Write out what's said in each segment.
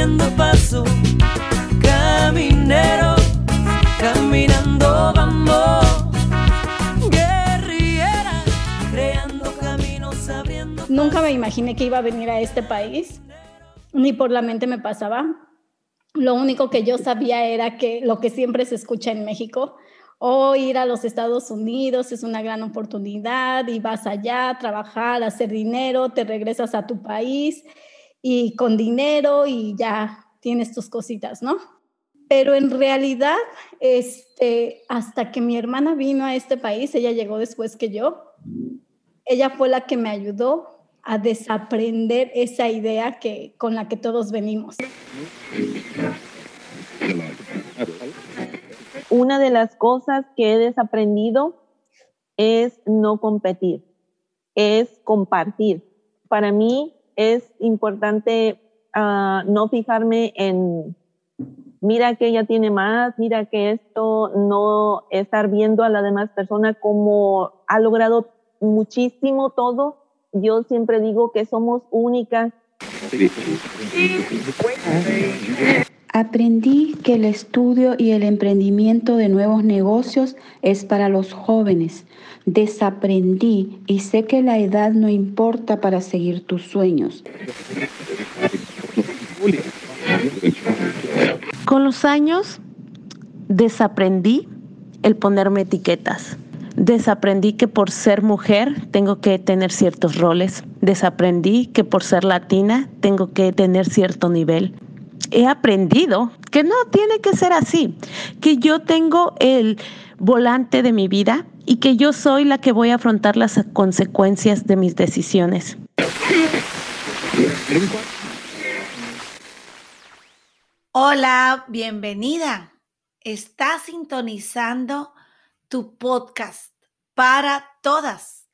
abriendo paso, caminero, caminando vamos, guerrillera, creando caminos, abriendo Nunca me imaginé que iba a venir a este país, ni por la mente me pasaba. Lo único que yo sabía era que lo que siempre se escucha en México, o ir a los Estados Unidos es una gran oportunidad y vas allá a trabajar, a hacer dinero, te regresas a tu país y con dinero y ya tienes tus cositas, ¿no? Pero en realidad, este, hasta que mi hermana vino a este país, ella llegó después que yo, ella fue la que me ayudó a desaprender esa idea que, con la que todos venimos. Una de las cosas que he desaprendido es no competir, es compartir. Para mí es importante ah, no fijarme en, mira que ella tiene más, mira que esto, no estar viendo a la demás persona como ha logrado muchísimo todo. Yo siempre digo que somos únicas. Aprendí que el estudio y el emprendimiento de nuevos negocios es para los jóvenes. Desaprendí y sé que la edad no importa para seguir tus sueños. Con los años desaprendí el ponerme etiquetas. Desaprendí que por ser mujer tengo que tener ciertos roles. Desaprendí que por ser latina tengo que tener cierto nivel he aprendido que no tiene que ser así, que yo tengo el volante de mi vida y que yo soy la que voy a afrontar las consecuencias de mis decisiones. Hola, bienvenida. Estás sintonizando tu podcast para todas.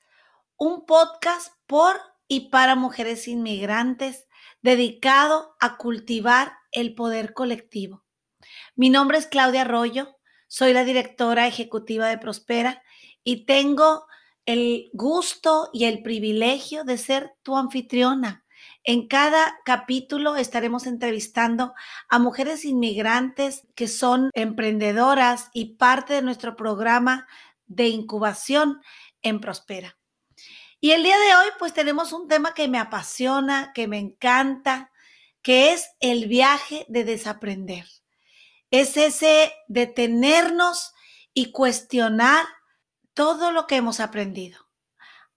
Un podcast por y para mujeres inmigrantes dedicado a cultivar el poder colectivo. Mi nombre es Claudia Arroyo, soy la directora ejecutiva de Prospera y tengo el gusto y el privilegio de ser tu anfitriona. En cada capítulo estaremos entrevistando a mujeres inmigrantes que son emprendedoras y parte de nuestro programa de incubación en Prospera. Y el día de hoy pues tenemos un tema que me apasiona, que me encanta, que es el viaje de desaprender. Es ese detenernos y cuestionar todo lo que hemos aprendido,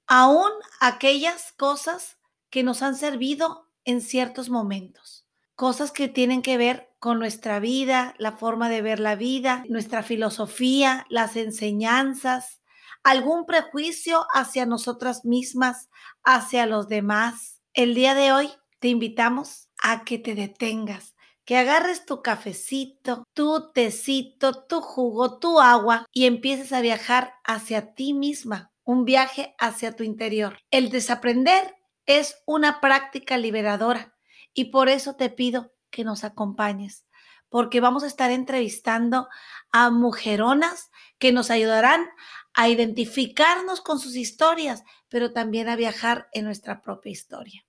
aún aquellas cosas que nos han servido en ciertos momentos, cosas que tienen que ver con nuestra vida, la forma de ver la vida, nuestra filosofía, las enseñanzas, algún prejuicio hacia nosotras mismas, hacia los demás. El día de hoy te invitamos a que te detengas, que agarres tu cafecito, tu tecito, tu jugo, tu agua y empieces a viajar hacia ti misma, un viaje hacia tu interior. El desaprender es una práctica liberadora y por eso te pido que nos acompañes, porque vamos a estar entrevistando a mujeronas que nos ayudarán a identificarnos con sus historias, pero también a viajar en nuestra propia historia.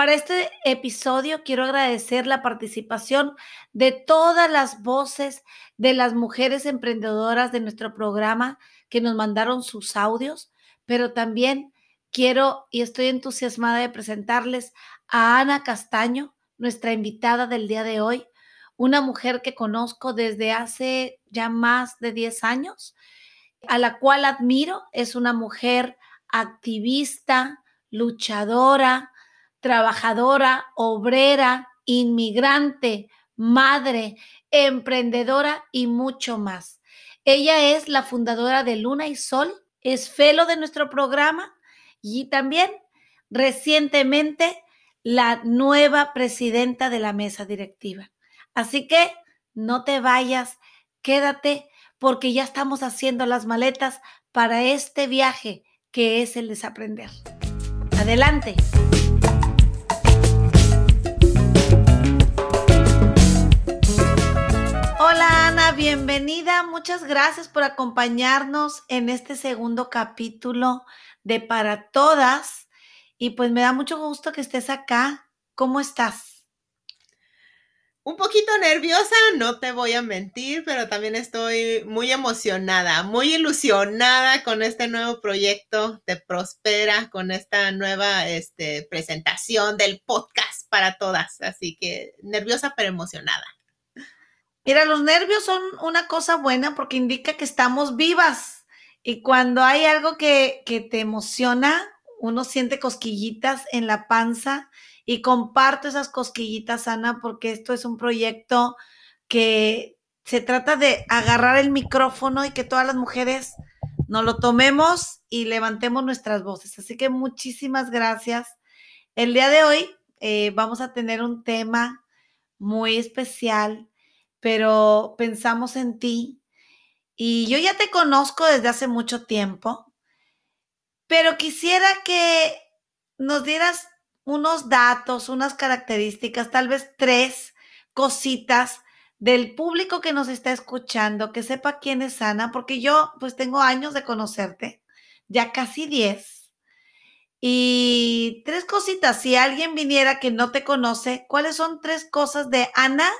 Para este episodio quiero agradecer la participación de todas las voces de las mujeres emprendedoras de nuestro programa que nos mandaron sus audios, pero también quiero y estoy entusiasmada de presentarles a Ana Castaño, nuestra invitada del día de hoy, una mujer que conozco desde hace ya más de 10 años, a la cual admiro, es una mujer activista, luchadora, trabajadora, obrera, inmigrante, madre, emprendedora y mucho más. Ella es la fundadora de Luna y Sol, es felo de nuestro programa y también recientemente la nueva presidenta de la mesa directiva. Así que no te vayas, quédate porque ya estamos haciendo las maletas para este viaje que es el desaprender. Adelante. Hola Ana, bienvenida. Muchas gracias por acompañarnos en este segundo capítulo de Para Todas. Y pues me da mucho gusto que estés acá. ¿Cómo estás? un poquito nerviosa, no te voy a mentir, pero también estoy muy emocionada, muy ilusionada con este nuevo proyecto de Prospera, con esta nueva este, presentación del podcast para todas. Así que nerviosa pero emocionada. Mira, los nervios son una cosa buena porque indica que estamos vivas. Y cuando hay algo que, que te emociona, uno siente cosquillitas en la panza y comparto esas cosquillitas, Ana, porque esto es un proyecto que se trata de agarrar el micrófono y que todas las mujeres nos lo tomemos y levantemos nuestras voces. Así que muchísimas gracias. El día de hoy eh, vamos a tener un tema muy especial, pero pensamos en ti y yo ya te conozco desde hace mucho tiempo, pero quisiera que nos dieras unos datos, unas características, tal vez tres cositas del público que nos está escuchando, que sepa quién es Ana, porque yo pues tengo años de conocerte, ya casi diez. Y tres cositas, si alguien viniera que no te conoce, ¿cuáles son tres cosas de Ana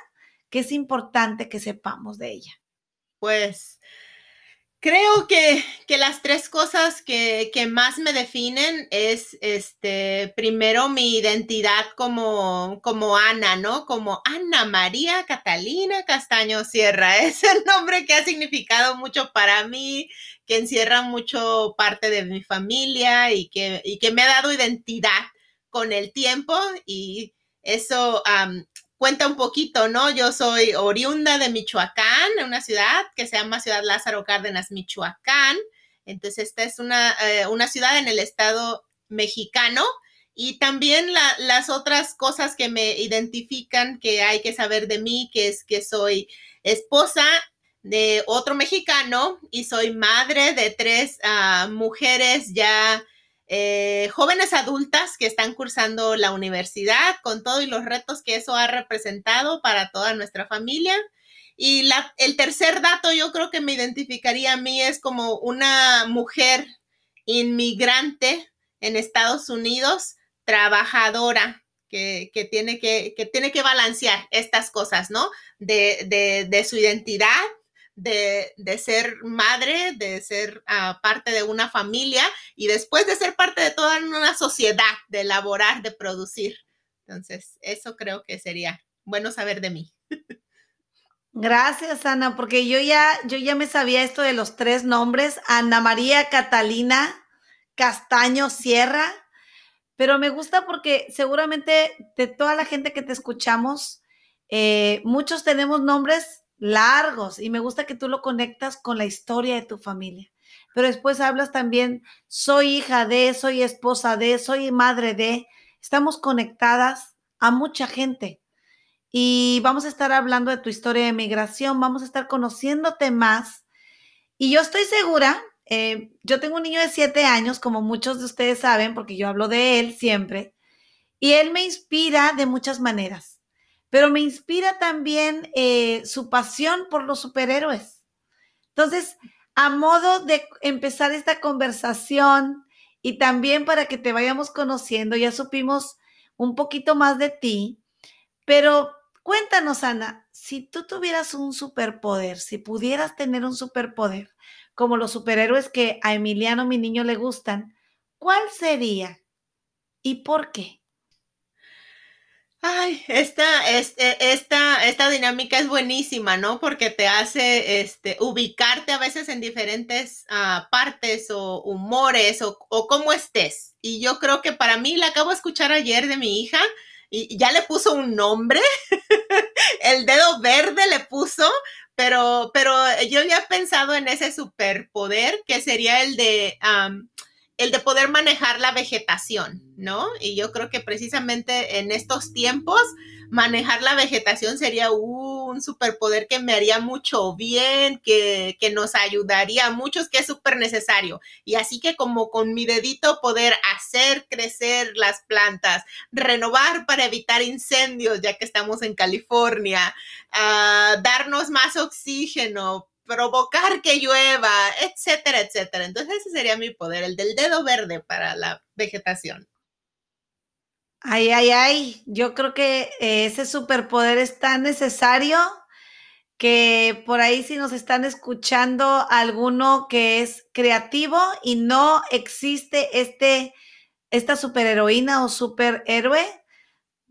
que es importante que sepamos de ella? Pues Creo que, las tres cosas que, más me definen es, este, primero mi identidad como, como Ana, ¿no? Como Ana María Catalina Castaño Sierra. Es el nombre que ha significado mucho para mí, que encierra mucho parte de mi familia y que, que me ha dado identidad con el tiempo y eso cuenta un poquito, ¿no? Yo soy oriunda de Michoacán, una ciudad que se llama Ciudad Lázaro Cárdenas, Michoacán. Entonces, esta es una, eh, una ciudad en el estado mexicano. Y también las otras cosas que me identifican que hay que saber de mí, que es que soy esposa de otro mexicano y soy madre de tres ah, mujeres ya eh, jóvenes adultas que están cursando la universidad con todo y los retos que eso ha representado para toda nuestra familia. Y el tercer dato yo creo que me identificaría a mí es como una mujer inmigrante en Estados Unidos, trabajadora, que, tiene, que, que, tiene que balancear estas cosas, ¿no? De, de, de su identidad de, ser madre, de ser ah, parte de una familia y después de ser parte de toda una sociedad, de elaborar, de producir. Entonces, eso creo que sería bueno saber de mí. Gracias, Ana, porque yo ya, yo ya me sabía esto de los tres nombres, Ana María Catalina Castaño Sierra, pero me gusta porque seguramente de toda la gente que te escuchamos, eh, muchos tenemos nombres largos y me gusta que tú lo conectas con la historia de tu familia. Pero después hablas también, soy hija de, soy esposa de, soy madre de. Estamos conectadas a mucha gente. Y vamos a estar hablando de tu historia de migración, vamos a estar conociéndote más. Y yo estoy segura, eh, yo tengo un niño de siete años, como muchos de ustedes saben, porque yo hablo de él siempre, y él me inspira de muchas maneras pero me inspira también eh, su pasión por los superhéroes. Entonces, a modo de empezar esta conversación y también para que te vayamos conociendo, ya supimos un poquito más de ti, pero cuéntanos, Ana, si tú tuvieras un superpoder, si pudieras tener un superpoder, como los superhéroes que a Emiliano, mi niño, le gustan, ¿cuál sería y por qué? Ay, esta, este, esta, esta dinámica es buenísima, ¿no? Porque te hace este, ubicarte a veces en diferentes ah, partes o humores o, o cómo estés. Y yo creo que para mí, la acabo de escuchar ayer de mi hija y ya le puso un nombre, el dedo verde le puso, pero, pero yo ya he pensado en ese superpoder que sería el de el de poder manejar la vegetación, ¿no? Y yo creo que precisamente en estos tiempos, manejar la vegetación sería un superpoder que me haría mucho bien, que, que nos ayudaría a muchos, que es súper necesario. Y así que como con mi dedito poder hacer crecer las plantas, renovar para evitar incendios, ya que estamos en California, uh, darnos más oxígeno, provocar que llueva, etcétera, etcétera. Entonces ese sería mi poder, el del dedo verde para la vegetación. Ay, ay, ay, yo creo que eh, ese superpoder es tan necesario que por ahí si nos están escuchando alguno que es creativo y no existe este, esta superheroína o superhéroe,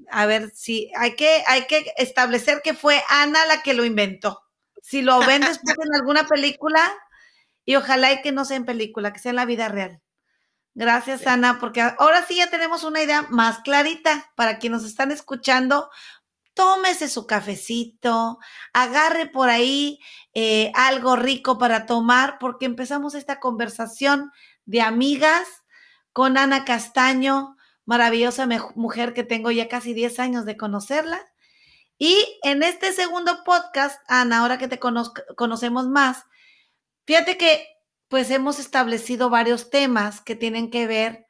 a ver si hay que, hay que establecer que fue Ana la que lo inventó. Si lo ven después en alguna película, y ojalá y que no sea en película, que sea en la vida real. Gracias, Ana, porque ahora sí ya tenemos una idea más clarita para quienes nos están escuchando. Tómese su cafecito, agarre por ahí eh, algo rico para tomar, porque empezamos esta conversación de amigas con Ana Castaño, maravillosa mujer que tengo ya casi 10 años de conocerla. Y en este segundo podcast, Ana, ahora que te conocemos más, fíjate que pues hemos establecido varios temas que tienen que ver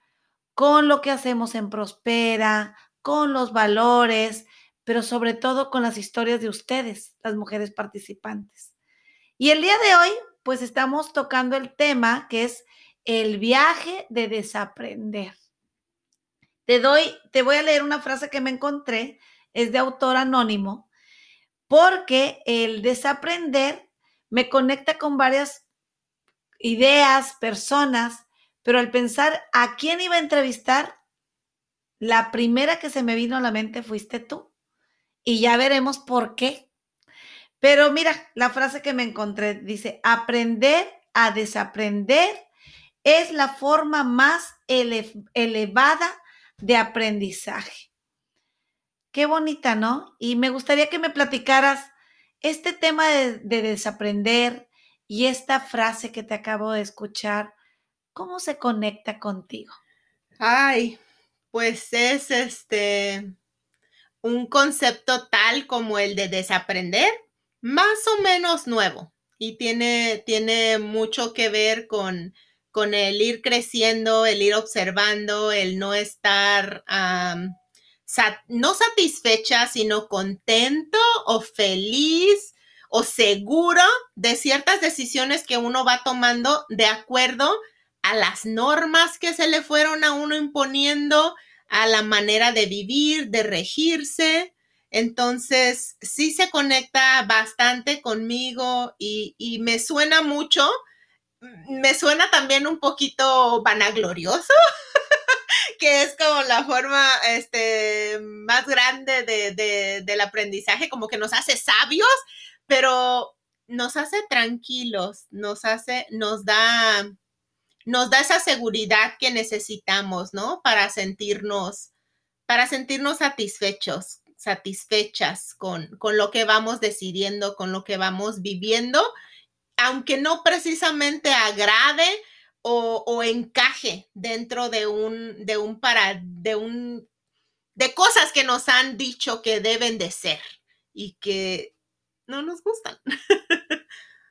con lo que hacemos en Prospera, con los valores, pero sobre todo con las historias de ustedes, las mujeres participantes. Y el día de hoy, pues estamos tocando el tema que es el viaje de desaprender. Te doy, te voy a leer una frase que me encontré, es de autor anónimo, porque el desaprender me conecta con varias ideas, personas, pero al pensar a quién iba a entrevistar, la primera que se me vino a la mente fuiste tú. Y ya veremos por qué. Pero mira, la frase que me encontré dice, aprender a desaprender es la forma más elevada de aprendizaje. Qué bonita, ¿no? Y me gustaría que me platicaras este tema de, desaprender y esta frase que te acabo de escuchar, ¿cómo se conecta contigo? Ay, pues es este un concepto tal como el de desaprender, más o menos nuevo y tiene, tiene mucho que ver con con el ir creciendo, el ir observando, el no estar no satisfecha, sino contento o feliz o seguro de ciertas decisiones que uno va tomando de acuerdo a las normas que se le fueron a uno imponiendo, a la manera de vivir, de regirse. Entonces, sí se conecta bastante conmigo y, me suena mucho me suena también un poquito vanaglorioso, que es como la forma este, más grande del aprendizaje, como que nos hace sabios, pero nos hace tranquilos, nos hace, nos da, nos da esa seguridad que necesitamos, ¿no? Para sentirnos, para sentirnos satisfechos, satisfechas con, con lo que vamos decidiendo, con lo que vamos viviendo aunque no precisamente agrade o, encaje dentro de un, de un para, de un, de cosas que nos han dicho que deben de ser y que no nos gustan.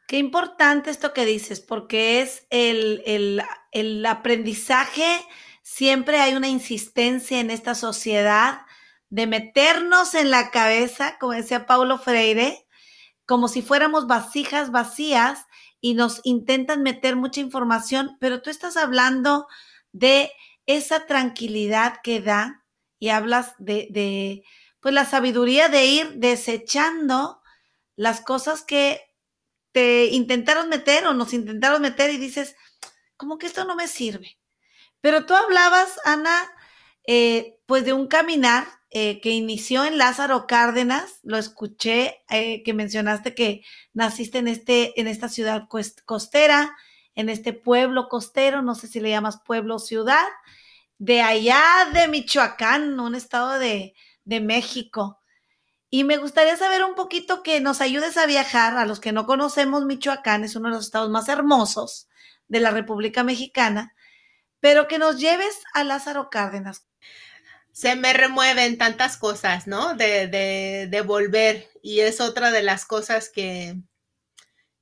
Qué importante esto que dices, porque es el, el, el aprendizaje, siempre hay una insistencia en esta sociedad de meternos en la cabeza, como decía Paulo Freire, como si fuéramos vasijas vacías y nos intentan meter mucha información, pero tú estás hablando de esa tranquilidad que da y hablas de, de pues la sabiduría de ir desechando las cosas que te intentaron meter o nos intentaron meter y dices, como que esto no me sirve. Pero tú hablabas, Ana, eh, pues de un caminar eh, que inició en Lázaro Cárdenas, lo escuché, eh, que mencionaste que naciste en, este, en esta ciudad costera, en este pueblo costero, no sé si le llamas pueblo o ciudad, de allá de Michoacán, un estado de, de México. Y me gustaría saber un poquito que nos ayudes a viajar, a los que no conocemos Michoacán, es uno de los estados más hermosos de la República Mexicana, pero que nos lleves a Lázaro Cárdenas se me remueven tantas cosas, ¿no? De, de, volver. Y es otra de las cosas que,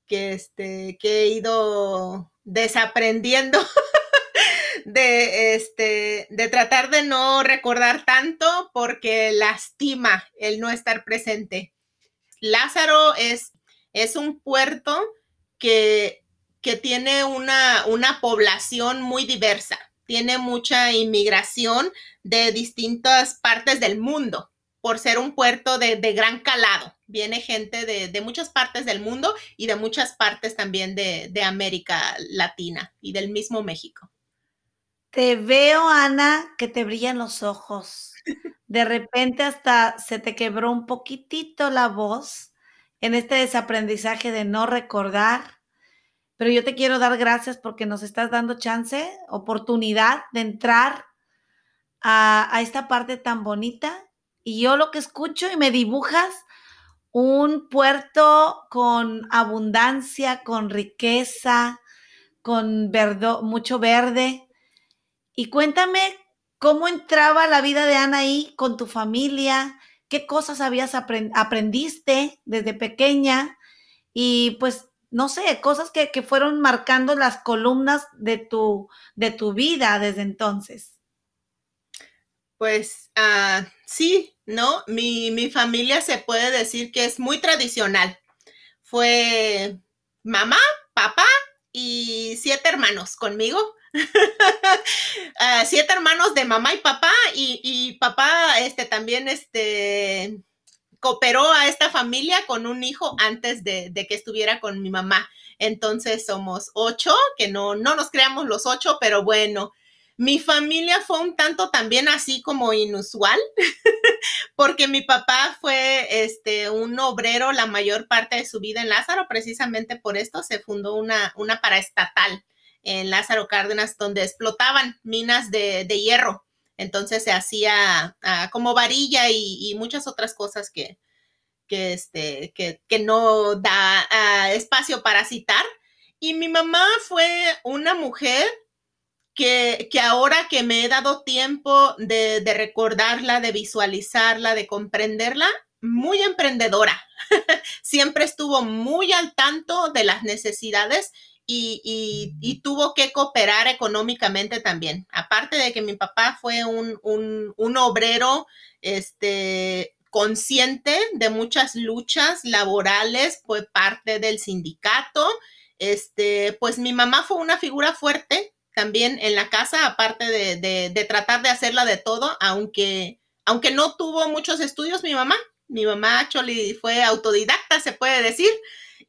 que, este, que he ido desaprendiendo. de, este, de tratar de no recordar tanto porque lastima el no estar presente. Lázaro es, es un puerto que, que tiene una, una población muy diversa tiene mucha inmigración de distintas partes del mundo por ser un puerto de, gran calado. Viene gente de, muchas partes del mundo y de muchas partes también de, de América Latina y del mismo México. Te veo, Ana, que te brillan los ojos. De repente hasta se te quebró un poquitito la voz en este desaprendizaje de no recordar. Pero yo te quiero dar gracias porque nos estás dando chance, oportunidad de entrar a, esta parte tan bonita y yo lo que escucho y me dibujas un puerto con abundancia, con riqueza, con mucho verde. Y cuéntame cómo entraba la vida de Ana ahí con tu familia, qué cosas habías aprendiste desde pequeña y pues no sé, cosas que, que, fueron marcando las columnas de tu, de tu vida desde entonces. Pues uh, sí, ¿no? Mi, mi familia se puede decir que es muy tradicional. Fue mamá, papá y siete hermanos conmigo. uh, siete hermanos de mamá y papá y, y, papá este también este cooperó a esta familia con un hijo antes de, de, que estuviera con mi mamá. Entonces somos ocho, que no, no nos creamos los ocho, pero bueno, mi familia fue un tanto también así como inusual, porque mi papá fue este, un obrero la mayor parte de su vida en Lázaro, precisamente por esto se fundó una, una paraestatal en Lázaro Cárdenas, donde explotaban minas de, hierro. Entonces se hacía ah, como varilla y, muchas otras cosas que, que, este, que, no da ah, espacio para citar. Y mi mamá fue una mujer que, ahora que me he dado tiempo de, recordarla, de visualizarla, de comprenderla, muy emprendedora. Siempre estuvo muy al tanto de las necesidades y, tuvo que cooperar económicamente también. Aparte de que mi papá fue un, un obrero este, consciente de muchas luchas laborales, fue parte del sindicato. Este, pues mi mamá fue una figura fuerte también en la casa, aparte de, tratar de hacerla de todo, aunque, aunque no tuvo muchos estudios mi mamá. Mi mamá Choli fue autodidacta, se puede decir,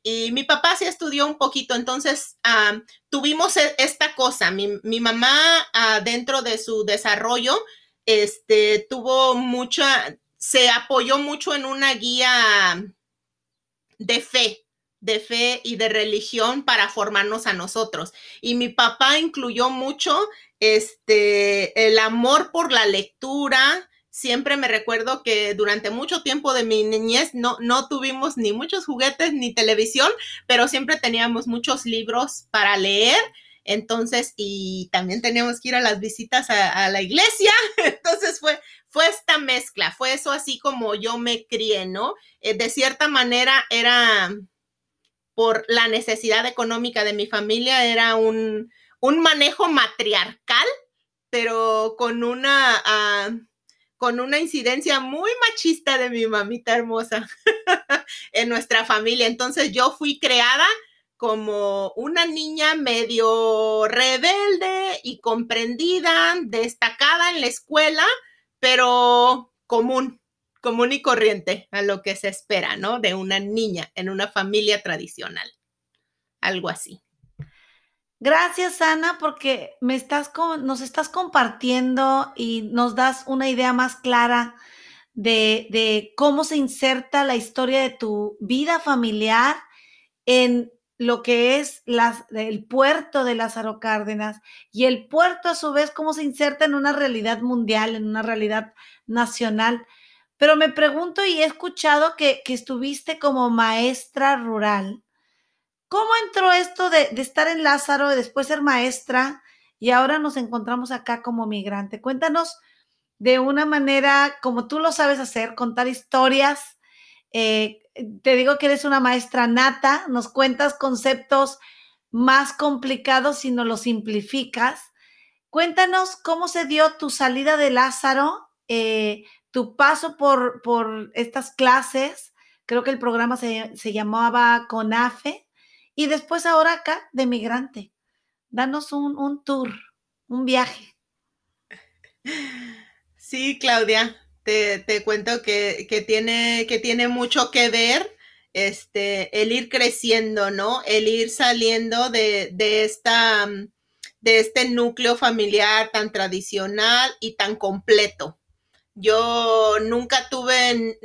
y mi papá sí estudió un poquito, entonces ah, tuvimos e, esta cosa. Mi, mamá, ah, dentro de su desarrollo, este, tuvo mucha, se apoyó mucho en una guía de fe, de fe y de religión para formarnos a nosotros. Y mi papá incluyó mucho este el amor por la lectura. Siempre me recuerdo que durante mucho tiempo de mi niñez no, no tuvimos ni muchos juguetes ni televisión, pero siempre teníamos muchos libros para leer. Entonces, y también teníamos que ir a las visitas a, la iglesia. Entonces fue, fue esta mezcla, fue eso así como yo me crié, ¿no? Eh, de cierta manera era, por la necesidad económica de mi familia, era un, manejo matriarcal, pero con una, ah, con una incidencia muy machista de mi mamita hermosa en nuestra familia. Entonces yo fui creada como una niña medio rebelde y comprendida, destacada en la escuela, pero común, común y corriente a lo que se espera, ¿no? De una niña en una familia tradicional. Algo así. Gracias, Ana, porque me estás nos estás compartiendo y nos das una idea más clara de, cómo se inserta la historia de tu vida familiar en lo que es el puerto de Lázaro Cárdenas y el puerto a su vez cómo se inserta en una realidad mundial, en una realidad nacional. Pero me pregunto y he escuchado que, estuviste como maestra rural. ¿Cómo entró esto de, estar en Lázaro y después ser maestra y ahora nos encontramos acá como migrante? Cuéntanos de una manera como tú lo sabes hacer, contar historias. Eh, te digo que eres una maestra nata, nos cuentas conceptos más complicados y nos los simplificas. Cuéntanos cómo se dio tu salida de Lázaro. Eh, tu paso por, por estas clases, creo que el programa se, llamaba CONAFE, y después ahora acá de migrante. Danos un, tour. un viaje. Sí, Claudia, te, te cuento que, que, tiene, que tiene mucho que ver este, el ir creciendo, ¿no? El ir saliendo de, de, esta, de este núcleo familiar tan tradicional y tan completo. Yo nunca tuve,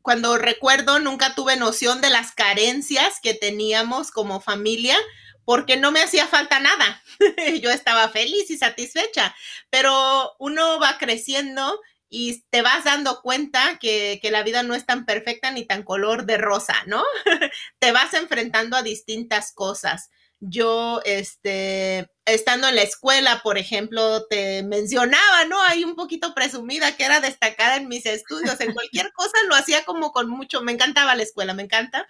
cuando recuerdo, nunca tuve noción de las carencias que teníamos como familia porque no me hacía falta nada. Yo estaba feliz y satisfecha, pero uno va creciendo y te vas dando cuenta que, que, la vida no es tan perfecta ni tan color de rosa, ¿no? te vas enfrentando a distintas cosas. Yo, este, estando en la escuela, por ejemplo, te mencionaba, ¿no? Ahí un poquito presumida que era destacada en mis estudios, en cualquier cosa lo hacía como con mucho, me encantaba la escuela, me encanta.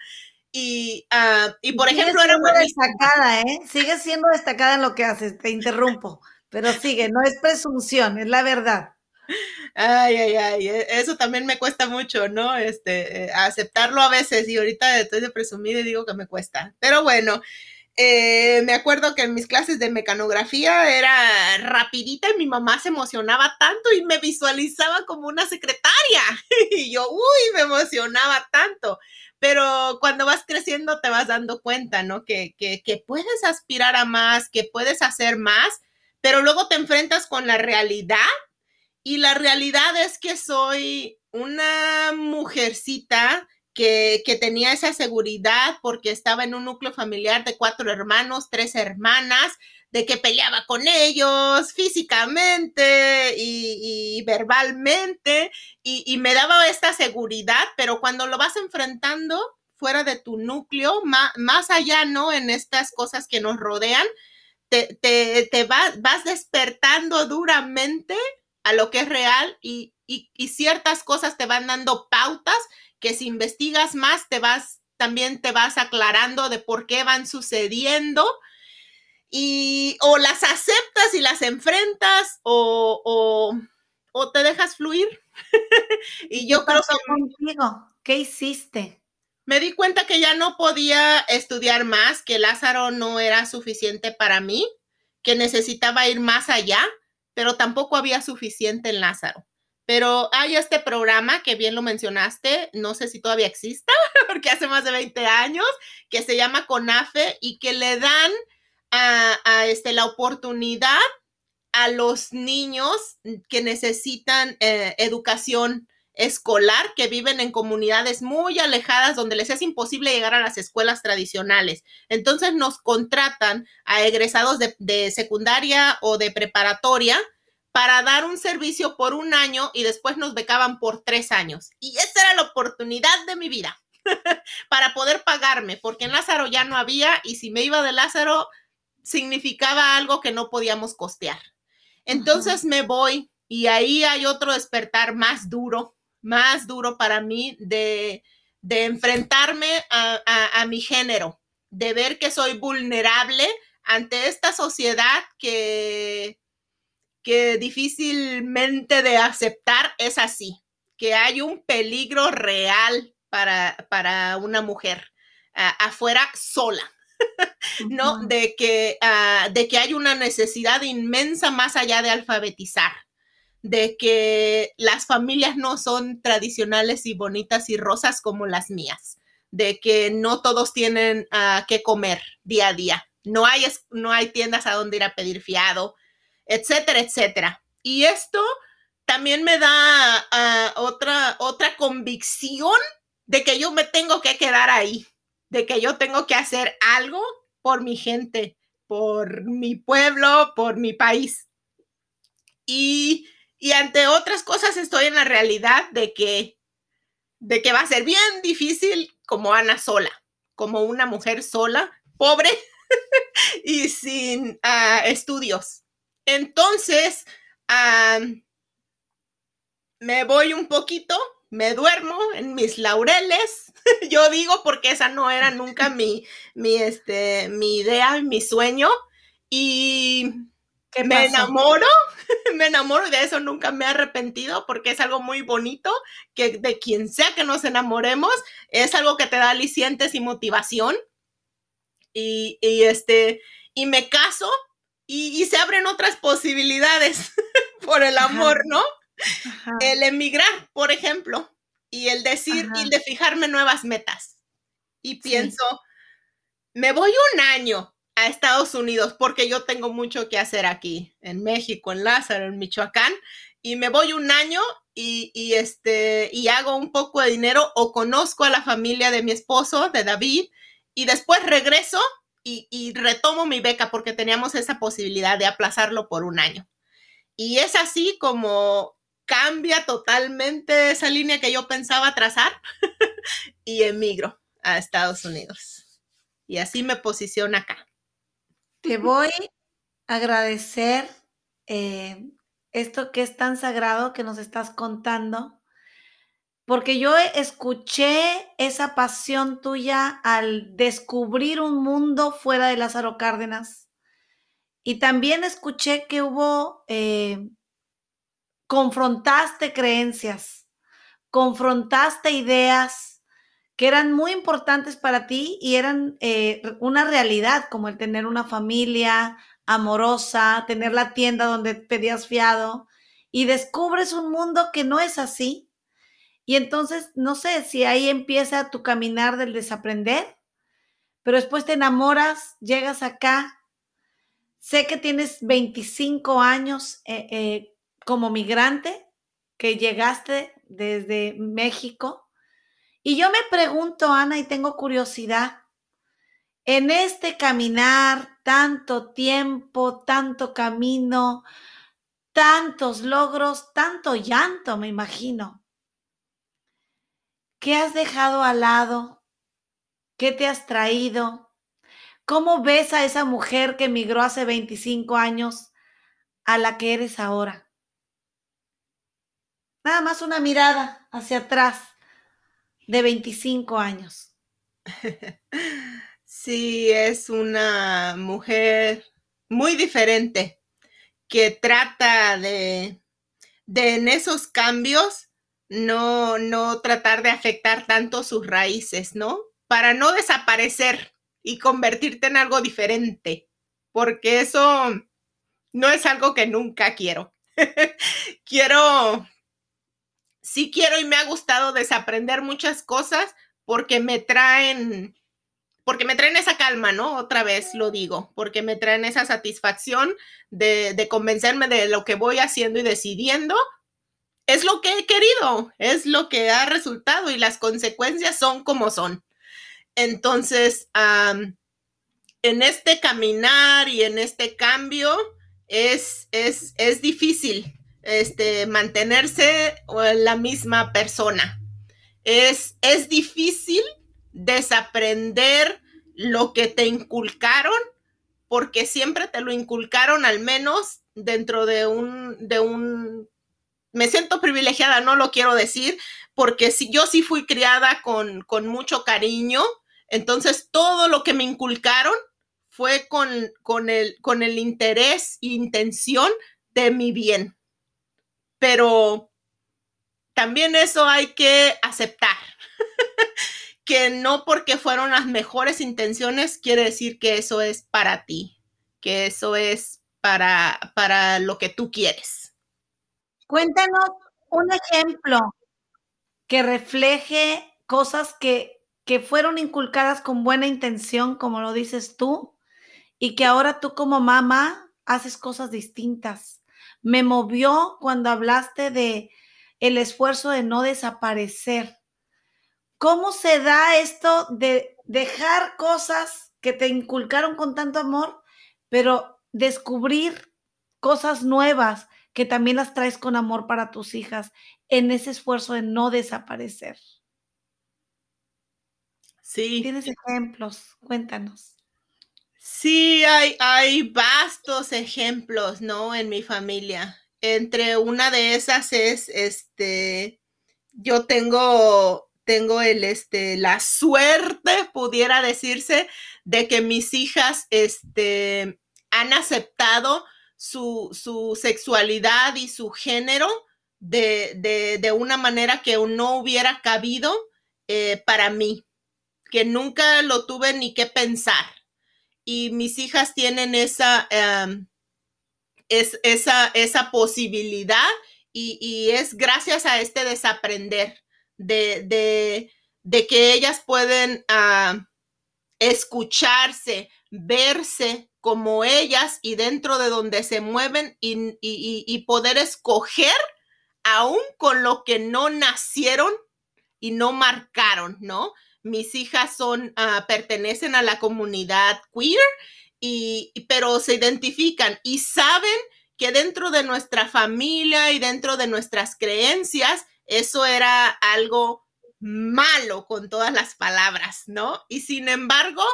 Y, uh, y por ejemplo, era destacada, ¿eh? Sigue siendo destacada en lo que haces, te interrumpo, pero sigue, no es presunción, es la verdad. Ay, ay, ay, eso también me cuesta mucho, ¿no? Este, aceptarlo a veces y ahorita estoy de presumir y digo que me cuesta. Pero bueno, eh, me acuerdo que en mis clases de mecanografía era rapidita y mi mamá se emocionaba tanto y me visualizaba como una secretaria. y yo, uy, me emocionaba tanto pero cuando vas creciendo te vas dando cuenta, ¿no? Que, que, que, puedes aspirar a más, que puedes hacer más, pero luego te enfrentas con la realidad y la realidad es que soy una mujercita que, tenía esa seguridad porque estaba en un núcleo familiar de cuatro hermanos, tres hermanas, de que peleaba con ellos físicamente y, verbalmente y, me daba esta seguridad, pero cuando lo vas enfrentando fuera de tu núcleo, más, allá, ¿no? En estas cosas que nos rodean, te, vas despertando duramente a lo que es real y, y, y ciertas cosas te van dando pautas que si investigas más te vas también te vas aclarando de por qué van sucediendo y o las aceptas y las enfrentas o, o, o te dejas fluir. y yo ¿Qué pasó creo que contigo? ¿Qué hiciste? Me di cuenta que ya no podía estudiar más, que Lázaro no era suficiente para mí, que necesitaba ir más allá, pero tampoco había suficiente en Lázaro. Pero hay este programa que bien lo mencionaste, no sé si todavía exista, porque hace más de 20 años, que se llama CONAFE y que le dan a, este, la oportunidad a los niños que necesitan eh, educación escolar, que viven en comunidades muy alejadas donde les es imposible llegar a las escuelas tradicionales. Entonces nos contratan a egresados de, de secundaria o de preparatoria para dar un servicio por un año y después nos becaban por tres años. Y esa era la oportunidad de mi vida para poder pagarme, porque en Lázaro ya no había y si me iba de Lázaro significaba algo que no podíamos costear. Entonces me voy y ahí hay otro despertar más duro, más duro para mí de, de enfrentarme a, a, a mi género, de ver que soy vulnerable ante esta sociedad que, que difícilmente de aceptar es así, que hay un peligro real para, para una mujer uh, afuera sola. ¿no? De que, uh, de que hay una necesidad inmensa más allá de alfabetizar, de que las familias no son tradicionales y bonitas y rosas como las mías, de que no todos tienen uh, que comer día a día, no hay, no hay tiendas a donde ir a pedir fiado, etcétera, etcétera. Y esto también me da otra, otra convicción de que yo me tengo que quedar ahí, de que yo tengo que hacer algo por mi gente, por mi pueblo, por mi país. Y, y, ante otras cosas estoy en la realidad de que, de que va a ser bien difícil como Ana sola, como una mujer sola, pobre y sin uh, estudios. Entonces, me voy un poquito me duermo en mis laureles, yo digo porque esa no era nunca mi, mi, este, mi idea, mi sueño, y me enamoro, me enamoro y de eso nunca me he arrepentido porque es algo muy bonito, que de quien sea que nos enamoremos, es algo que te da alicientes y motivación, y, y este, y me caso, y, se abren otras posibilidades por el amor, ¿no? El emigrar, por ejemplo, y el decir, y de fijarme nuevas metas. Y pienso, me voy un año a Estados Unidos porque yo tengo mucho que hacer aquí, en México, en Lázaro, en Michoacán, y me voy un año y, este, y hago un poco de dinero o conozco a la familia de mi esposo, de David, y después regreso y, y, retomo mi beca porque teníamos esa posibilidad de aplazarlo por un año. Y es así como cambia totalmente esa línea que yo pensaba trazar y emigro a Estados Unidos. Y así me posiciono acá. Te voy a agradecer eh, esto que es tan sagrado que nos estás contando, porque yo escuché esa pasión tuya al descubrir un mundo fuera de Lázaro Cárdenas y también escuché que hubo, eh, confrontaste creencias, confrontaste ideas que eran muy importantes para ti y eran eh, una realidad, como el tener una familia, amorosa, tener la tienda donde pedías fiado y descubres un mundo que no es así. Y entonces, no sé si ahí empieza tu caminar del desaprender, pero después te enamoras, llegas acá. Sé que tienes 25 años eh, eh, como migrante, que llegaste desde México. Y yo me pregunto, Ana, y tengo curiosidad, en este caminar, tanto tiempo, tanto camino, tantos logros, tanto llanto, me imagino. ¿Qué has dejado al lado? ¿Qué te has traído? ¿Cómo ves a esa mujer que emigró hace 25 años a la que eres ahora? Nada más una mirada hacia atrás de 25 años. Sí, es una mujer muy diferente que trata de, de en esos cambios no, no tratar de afectar tanto sus raíces, ¿no? Para no desaparecer y convertirte en algo diferente, porque eso no es algo que nunca quiero. quiero, sí quiero y me ha gustado desaprender muchas cosas porque me traen porque me traen esa calma, ¿no? Otra vez lo digo, porque me traen esa satisfacción de, convencerme de lo que voy haciendo y decidiendo. Es lo que he querido, es lo que ha resultado y las consecuencias son como son. Entonces, en este caminar y en este cambio es, es, es difícil este, mantenerse la misma persona. Es, es difícil desaprender lo que te inculcaron, porque siempre te lo inculcaron al menos dentro de un, de un, me siento privilegiada, no lo quiero decir, porque si yo sí fui criada con, con mucho cariño, entonces todo lo que me inculcaron fue con, con, el, con el interés e intención de mi bien. Pero también eso hay que aceptar. que no porque fueron las mejores intenciones quiere decir que eso es para ti, que eso es para, para lo que tú quieres. Cuéntanos un ejemplo que refleje cosas que, que fueron inculcadas con buena intención, como lo dices tú, y que ahora tú como mamá haces cosas distintas. Me movió cuando hablaste de el esfuerzo de no desaparecer ¿Cómo se da esto de dejar cosas que te inculcaron con tanto amor, pero descubrir cosas nuevas que también las traes con amor para tus hijas en ese esfuerzo de no desaparecer? Sí. ¿Tienes ejemplos? Cuéntanos. Sí, hay, hay vastos ejemplos, ¿no? En mi familia. Entre una de esas es, este, yo tengo tengo el, este, la suerte, pudiera decirse, de que mis hijas este, han aceptado su, su sexualidad y su género de, de, una manera que no hubiera cabido eh, para mí, que nunca lo tuve ni que pensar. Y mis hijas tienen esa, em, es, esa, esa posibilidad y, es gracias a este desaprender de, de, que ellas pueden ah, escucharse, verse como ellas y dentro de donde se mueven y, poder escoger aún con lo que no nacieron y no marcaron, ¿no? Mis hijas son, ah, pertenecen a la comunidad queer, y, pero se identifican y saben que dentro de nuestra familia y dentro de nuestras creencias, eso era algo malo con todas las palabras, ¿no? Y sin embargo,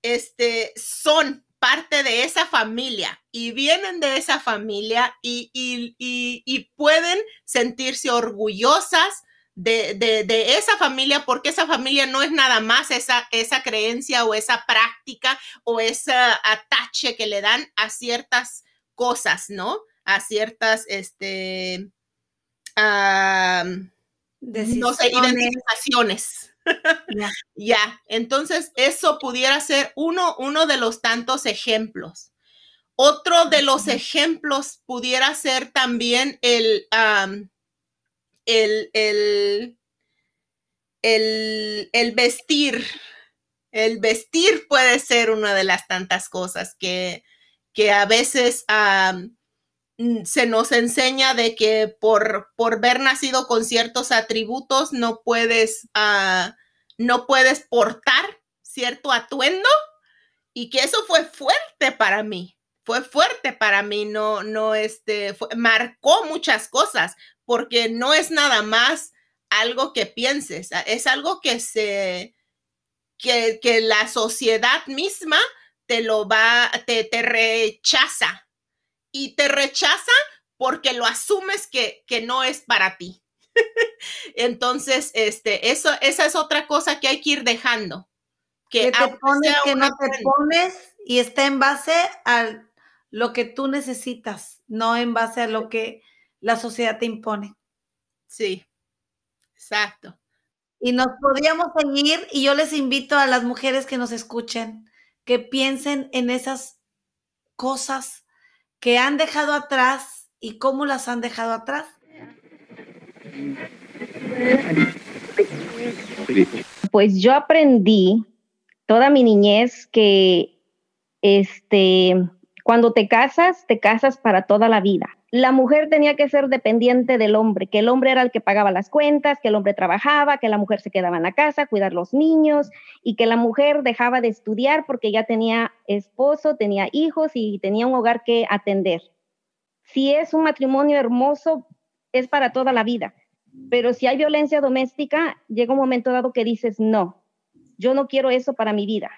este, son parte de esa familia y vienen de esa familia y, y, pueden sentirse orgullosas de, de, esa familia porque esa familia no es nada más esa, esa creencia o esa práctica o ese atache que le dan a ciertas cosas, ¿no? A ciertas, este, no sé, identificaciones. ya, entonces eso pudiera ser uno, uno de los tantos ejemplos. Otro de los ejemplos pudiera ser también el, el, el, el, vestir. El vestir puede ser una de las tantas cosas que, que a veces se nos enseña de que por, por ver nacido con ciertos atributos no puedes, ah, no puedes portar cierto atuendo y que eso fue fuerte para mí, fue fuerte para mí, no, no, este, marcó muchas cosas porque no es nada más algo que pienses, es algo que se, que, que la sociedad misma te lo va, te, te rechaza y te rechaza porque lo asumes que, no es para ti. Entonces, este, eso, esa es otra cosa que hay que ir dejando. Que, te pones, que no te pones y está en base a lo que tú necesitas, no en base a lo que la sociedad te impone. Sí, exacto. Y nos podríamos seguir y yo les invito a las mujeres que nos escuchen que piensen en esas cosas que han dejado atrás y cómo las han dejado atrás? Pues yo aprendí toda mi niñez que este, cuando te casas, te casas para toda la vida. La mujer tenía que ser dependiente del hombre, que el hombre era el que pagaba las cuentas, que el hombre trabajaba, que la mujer se quedaba en la casa, cuidar los niños y que la mujer dejaba de estudiar porque ya tenía esposo, tenía hijos y tenía un hogar que atender. Si es un matrimonio hermoso, es para toda la vida. Pero si hay violencia doméstica, llega un momento dado que dices, no, yo no quiero eso para mi vida.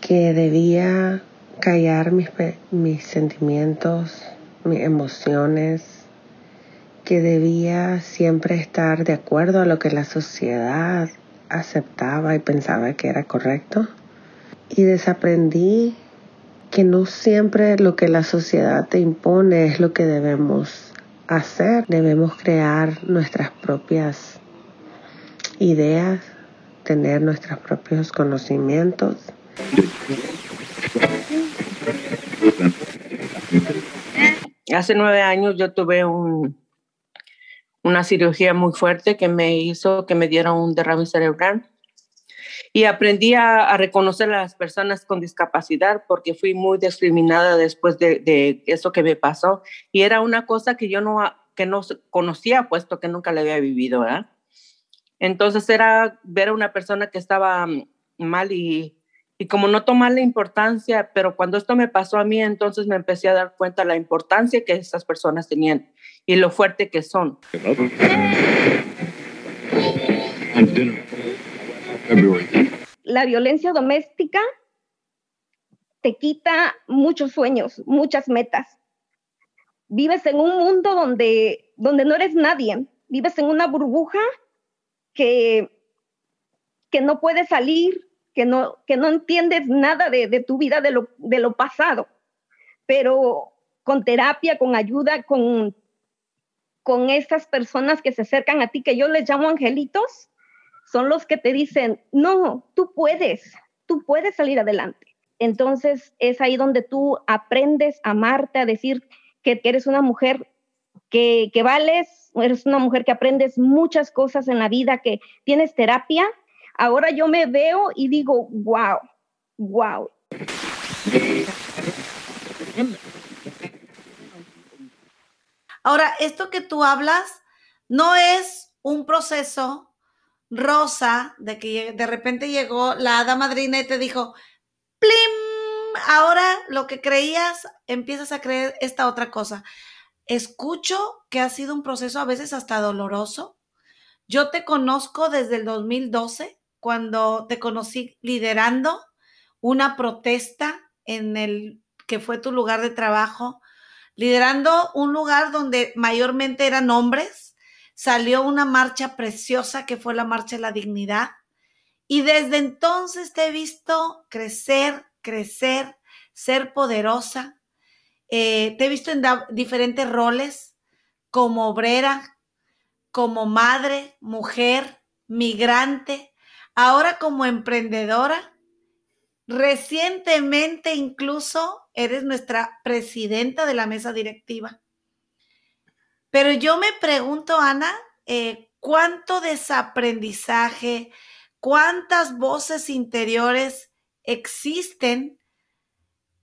Que debía callar mis, mis sentimientos, mis emociones, que debía siempre estar de acuerdo a lo que la sociedad aceptaba y pensaba que era correcto. Y desaprendí que no siempre lo que la sociedad te impone es lo que debemos hacer. Debemos crear nuestras propias ideas, tener nuestros propios conocimientos. Hace nueve años yo tuve una cirugía muy fuerte que me hizo que me dieron un derrame cerebral. Y aprendí a, reconocer a las personas con discapacidad porque fui muy discriminada después de, eso que me pasó. Y era una cosa que yo no, que no conocía puesto que nunca la había vivido, Entonces era ver a una persona que estaba mm, mal y, y como no tomar la importancia, pero cuando esto me pasó a mí, entonces me empecé a dar cuenta de la importancia que esas personas tenían y lo fuerte que son. La violencia doméstica te quita muchos sueños, muchas metas. Vives en un mundo donde, donde no eres nadie. Vives en una burbuja que, que no puedes salir, que no, que no entiendes nada de, de tu vida, de lo, de lo pasado. Pero con terapia, con ayuda, con, con estas personas que se acercan a ti, que yo les llamo angelitos, son los que te dicen, no, tú puedes, tú puedes salir adelante. entonces es ahí donde tú aprendes a amarte, a decir que, eres una mujer que, que vales, eres una mujer que aprendes muchas cosas en la vida, que tienes terapia. Ahora yo me veo y digo, wow, wow. Ahora, esto que tú hablas no es un proceso rosa de que de repente llegó la hada madrina y te dijo, ¡plim! Ahora lo que creías, empiezas a creer esta otra cosa. Escucho que ha sido un proceso a veces hasta doloroso. Yo te conozco desde el 2012, cuando te conocí liderando una protesta en el que fue tu lugar de trabajo, liderando un lugar donde mayormente eran hombres. Salió una marcha preciosa que fue la Marcha de la Dignidad. Y desde entonces te he visto crecer, crecer, ser poderosa. Eh, te he visto en diferentes roles, como obrera, como madre, mujer, migrante, ahora como emprendedora Recientemente incluso eres nuestra presidenta de la mesa directiva. Pero yo me pregunto, Ana, eh, ¿cuánto desaprendizaje, cuántas voces interiores existen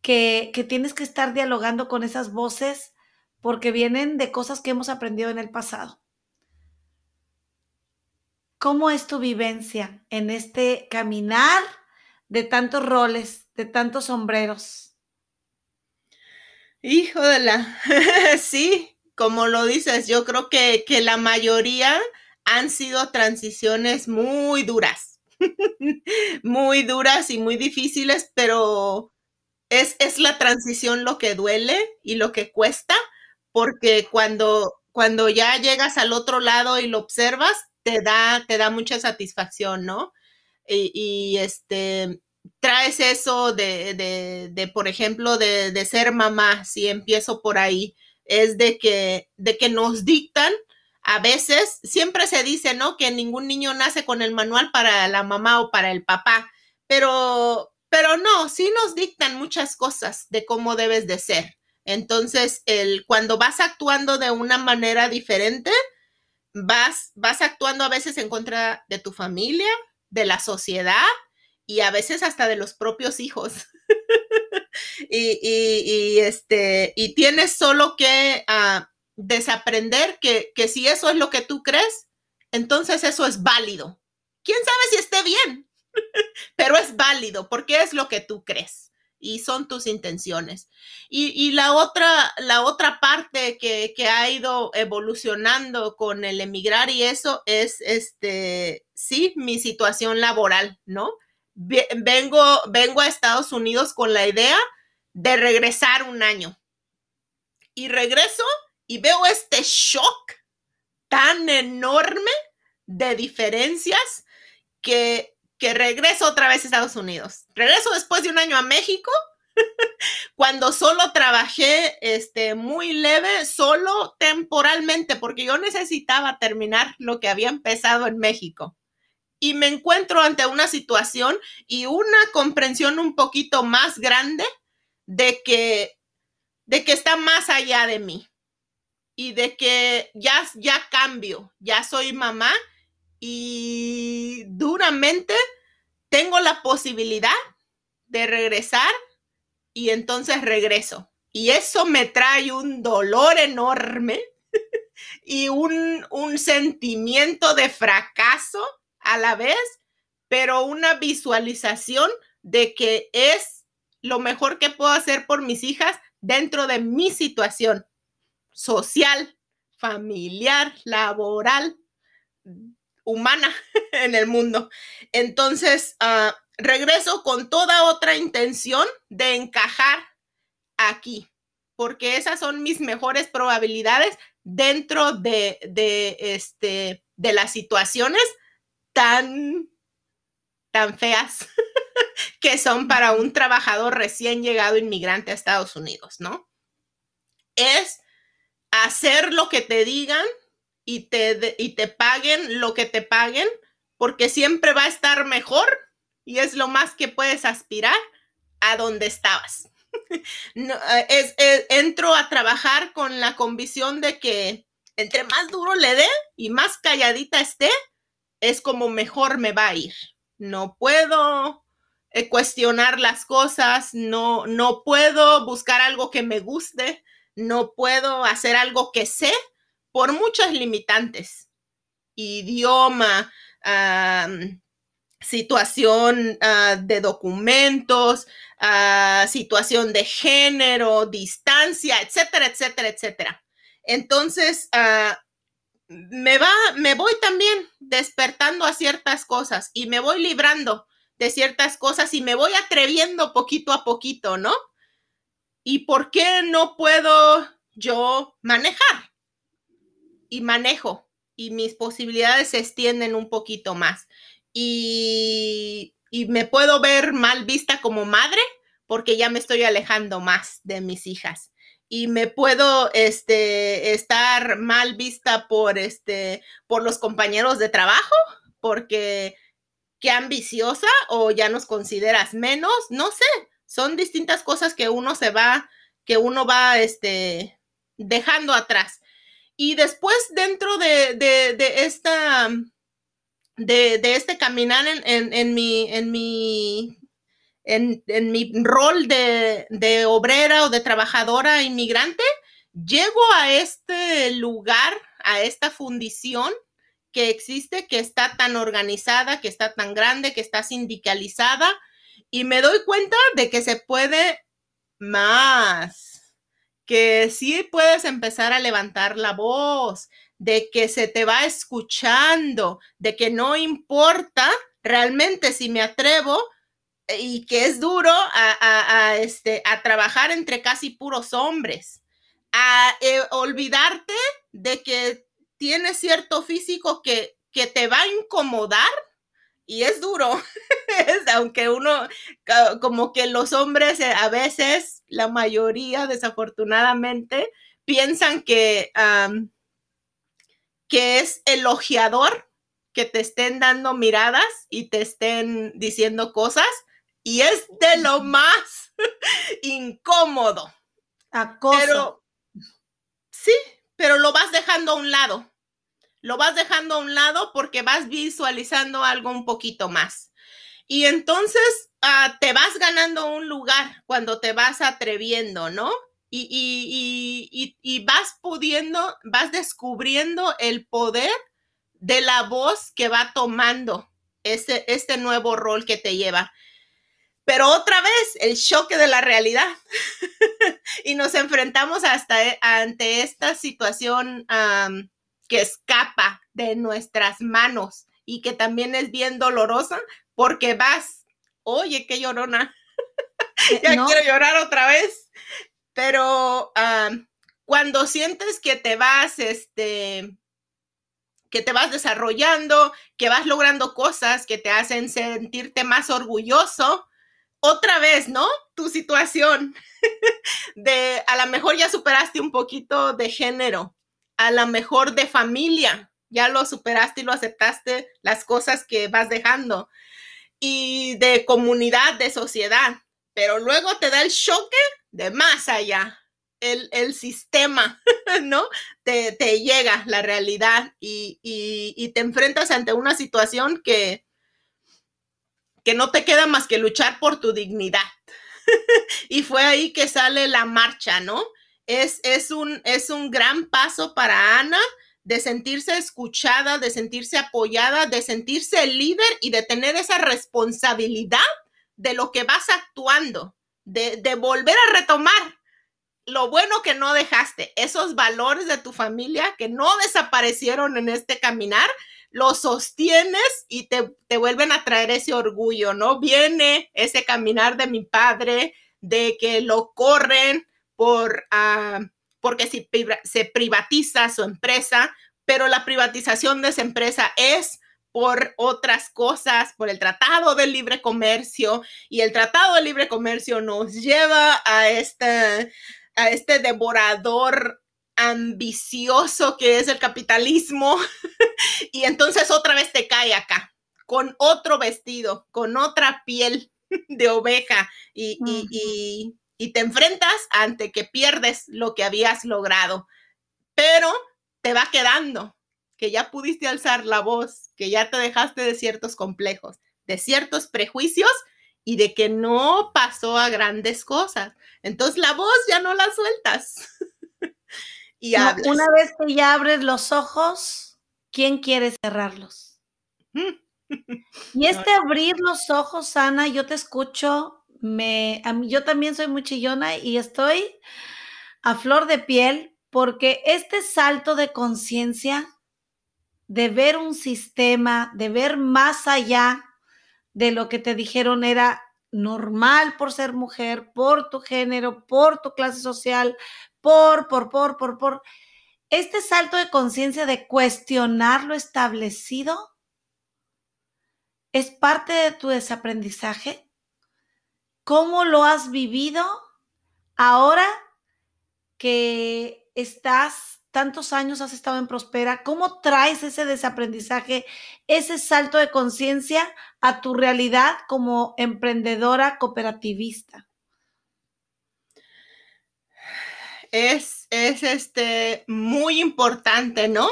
que, que tienes que estar dialogando con esas voces porque vienen de cosas que hemos aprendido en el pasado? ¿Cómo es tu vivencia en este caminar? de tantos roles, de tantos sombreros? Hijo de la, sí, como lo dices, yo creo que, que la mayoría han sido transiciones muy duras, muy duras y muy difíciles, pero es, es, la transición lo que duele y lo que cuesta, porque cuando, cuando ya llegas al otro lado y lo observas, te da, te da mucha satisfacción, ¿no? y, este, traes eso de, de, por ejemplo, de, de, ser mamá, si empiezo por ahí, es de que, de que nos dictan, a veces, siempre se dice, ¿no? Que ningún niño nace con el manual para la mamá o para el papá, pero, pero no, sí nos dictan muchas cosas de cómo debes de ser. Entonces, el, cuando vas actuando de una manera diferente, vas, vas actuando a veces en contra de tu familia, de la sociedad y a veces hasta de los propios hijos. y, este, y tienes solo que ah, desaprender que, que si eso es lo que tú crees, entonces eso es válido. ¿Quién sabe si esté bien? Pero es válido porque es lo que tú crees y son tus intenciones. Y, la, otra, la otra parte que, que, ha ido evolucionando con el emigrar y eso es, este, sí, mi situación laboral, ¿no? Vengo, vengo a Estados Unidos con la idea de regresar un año. Y regreso y veo este shock tan enorme de diferencias que que regreso otra vez a Estados Unidos. Regreso después de un año a México, cuando solo trabajé este, muy leve, solo temporalmente, porque yo necesitaba terminar lo que había empezado en México. Y me encuentro ante una situación y una comprensión un poquito más grande de que, de que está más allá de mí y de que ya, ya cambio, ya soy mamá y duramente tengo la posibilidad de regresar y entonces regreso. Y eso me trae un dolor enorme y un, un sentimiento de fracaso a la vez, pero una visualización de que es lo mejor que puedo hacer por mis hijas dentro de mi situación social, familiar, laboral, humana en el mundo. Entonces, ah, regreso con toda otra intención de encajar aquí, porque esas son mis mejores probabilidades dentro de, de, este, de las situaciones tan, tan feas que son para un trabajador recién llegado inmigrante a Estados Unidos, ¿no? Es hacer lo que te digan y te, y te paguen lo que te paguen, porque siempre va a estar mejor y es lo más que puedes aspirar a donde estabas. No, eh, es, es- entro a trabajar con la convicción de que entre más duro le dé y más calladita esté, es como mejor me va a ir. No puedo eh, cuestionar las cosas, no, no puedo buscar algo que me guste, no puedo hacer algo que sé por muchas limitantes. Idioma, situación ah, de documentos, ah, situación de género, distancia, etcétera, etcétera, etcétera. Entonces, ah, me va, me voy también despertando a ciertas cosas y me voy librando de ciertas cosas y me voy atreviendo poquito a poquito, ¿no? ¿Y por qué no puedo yo manejar? Y manejo y mis posibilidades se extienden un poquito más. Y, y me puedo ver mal vista como madre porque ya me estoy alejando más de mis hijas y me puedo este, estar mal vista por, este, por los compañeros de trabajo, porque qué ambiciosa o ya nos consideras menos, no sé, son distintas cosas que uno se va, que uno va este, dejando atrás. Y después dentro de, de, esta, de, de, este caminar en, en, mi, en mi en, en, mi rol de, de, obrera o de trabajadora inmigrante, llego a este lugar, a esta fundición que existe, que está tan organizada, que está tan grande, que está sindicalizada, y me doy cuenta de que se puede más, que sí puedes empezar a levantar la voz, de que se te va escuchando, de que no importa realmente si me atrevo, y que es duro a, a, este, a trabajar entre casi puros hombres, a eh, olvidarte de que tienes cierto físico que, que te va a incomodar y es duro, aunque uno, como que los hombres eh, a veces, la mayoría desafortunadamente, piensan que, um, que es elogiador que te estén dando miradas y te estén diciendo cosas y es de lo más incómodo. Acoso. Pero sí, pero lo vas dejando a un lado. Lo vas dejando a un lado porque vas visualizando algo un poquito más. Y entonces uh, te vas ganando un lugar cuando te vas atreviendo, ¿no? Y, y, y, y, vas pudiendo, vas descubriendo el poder de la voz que va tomando este, este nuevo rol que te lleva. Pero otra vez, el choque de la realidad. y nos enfrentamos hasta e, ante esta situación que escapa de nuestras manos y que también es bien dolorosa porque vas, oye, qué llorona. ya no. quiero llorar otra vez. Pero um, cuando sientes que te vas, este, que te vas desarrollando, que vas logrando cosas que te hacen sentirte más orgulloso, otra vez, ¿no? Tu situación de a lo mejor ya superaste un poquito de género, a lo mejor de familia, ya lo superaste y lo aceptaste, las cosas que vas dejando, y de comunidad, de sociedad, pero luego te da el choque de más allá. El, el sistema, ¿no? Te, te, llega la realidad y, y, te enfrentas ante una situación que, que no te queda más que luchar por tu dignidad. y fue ahí que sale la marcha, ¿no? Es, es, un, es un gran paso para Ana de sentirse escuchada, de sentirse apoyada, de sentirse líder y de tener esa responsabilidad de lo que vas actuando, de, de volver a retomar lo bueno que no dejaste, esos valores de tu familia que no desaparecieron en este caminar, lo sostienes y te, te, vuelven a traer ese orgullo, ¿no? Viene ese caminar de mi padre, de que lo corren por, uh, porque si se privatiza su empresa, pero la privatización de esa empresa es por otras cosas, por el Tratado de Libre Comercio, y el Tratado de Libre Comercio nos lleva a este, a este devorador ambicioso que es el capitalismo y entonces otra vez te cae acá con otro vestido, con otra piel de oveja y, y, y, y te enfrentas ante que pierdes lo que habías logrado, pero te va quedando, que ya pudiste alzar la voz, que ya te dejaste de ciertos complejos, de ciertos prejuicios y de que no pasó a grandes cosas. Entonces la voz ya no la sueltas. y hablas. una vez que ya abres los ojos, ¿quién quiere cerrarlos? Y este abrir los ojos, Ana, yo te escucho, me, yo también soy muy chillona y estoy a flor de piel porque este salto de conciencia, de ver un sistema, de ver más allá de lo que te dijeron era normal por ser mujer, por tu género, por tu clase social, por, por, por, por, por. Este salto de conciencia de cuestionar lo establecido es parte de tu desaprendizaje. ¿Cómo lo has vivido ahora que estás tantos años, has estado en Prospera? ¿Cómo traes ese desaprendizaje, ese salto de conciencia a tu realidad como emprendedora cooperativista? es, es este, muy importante, ¿no?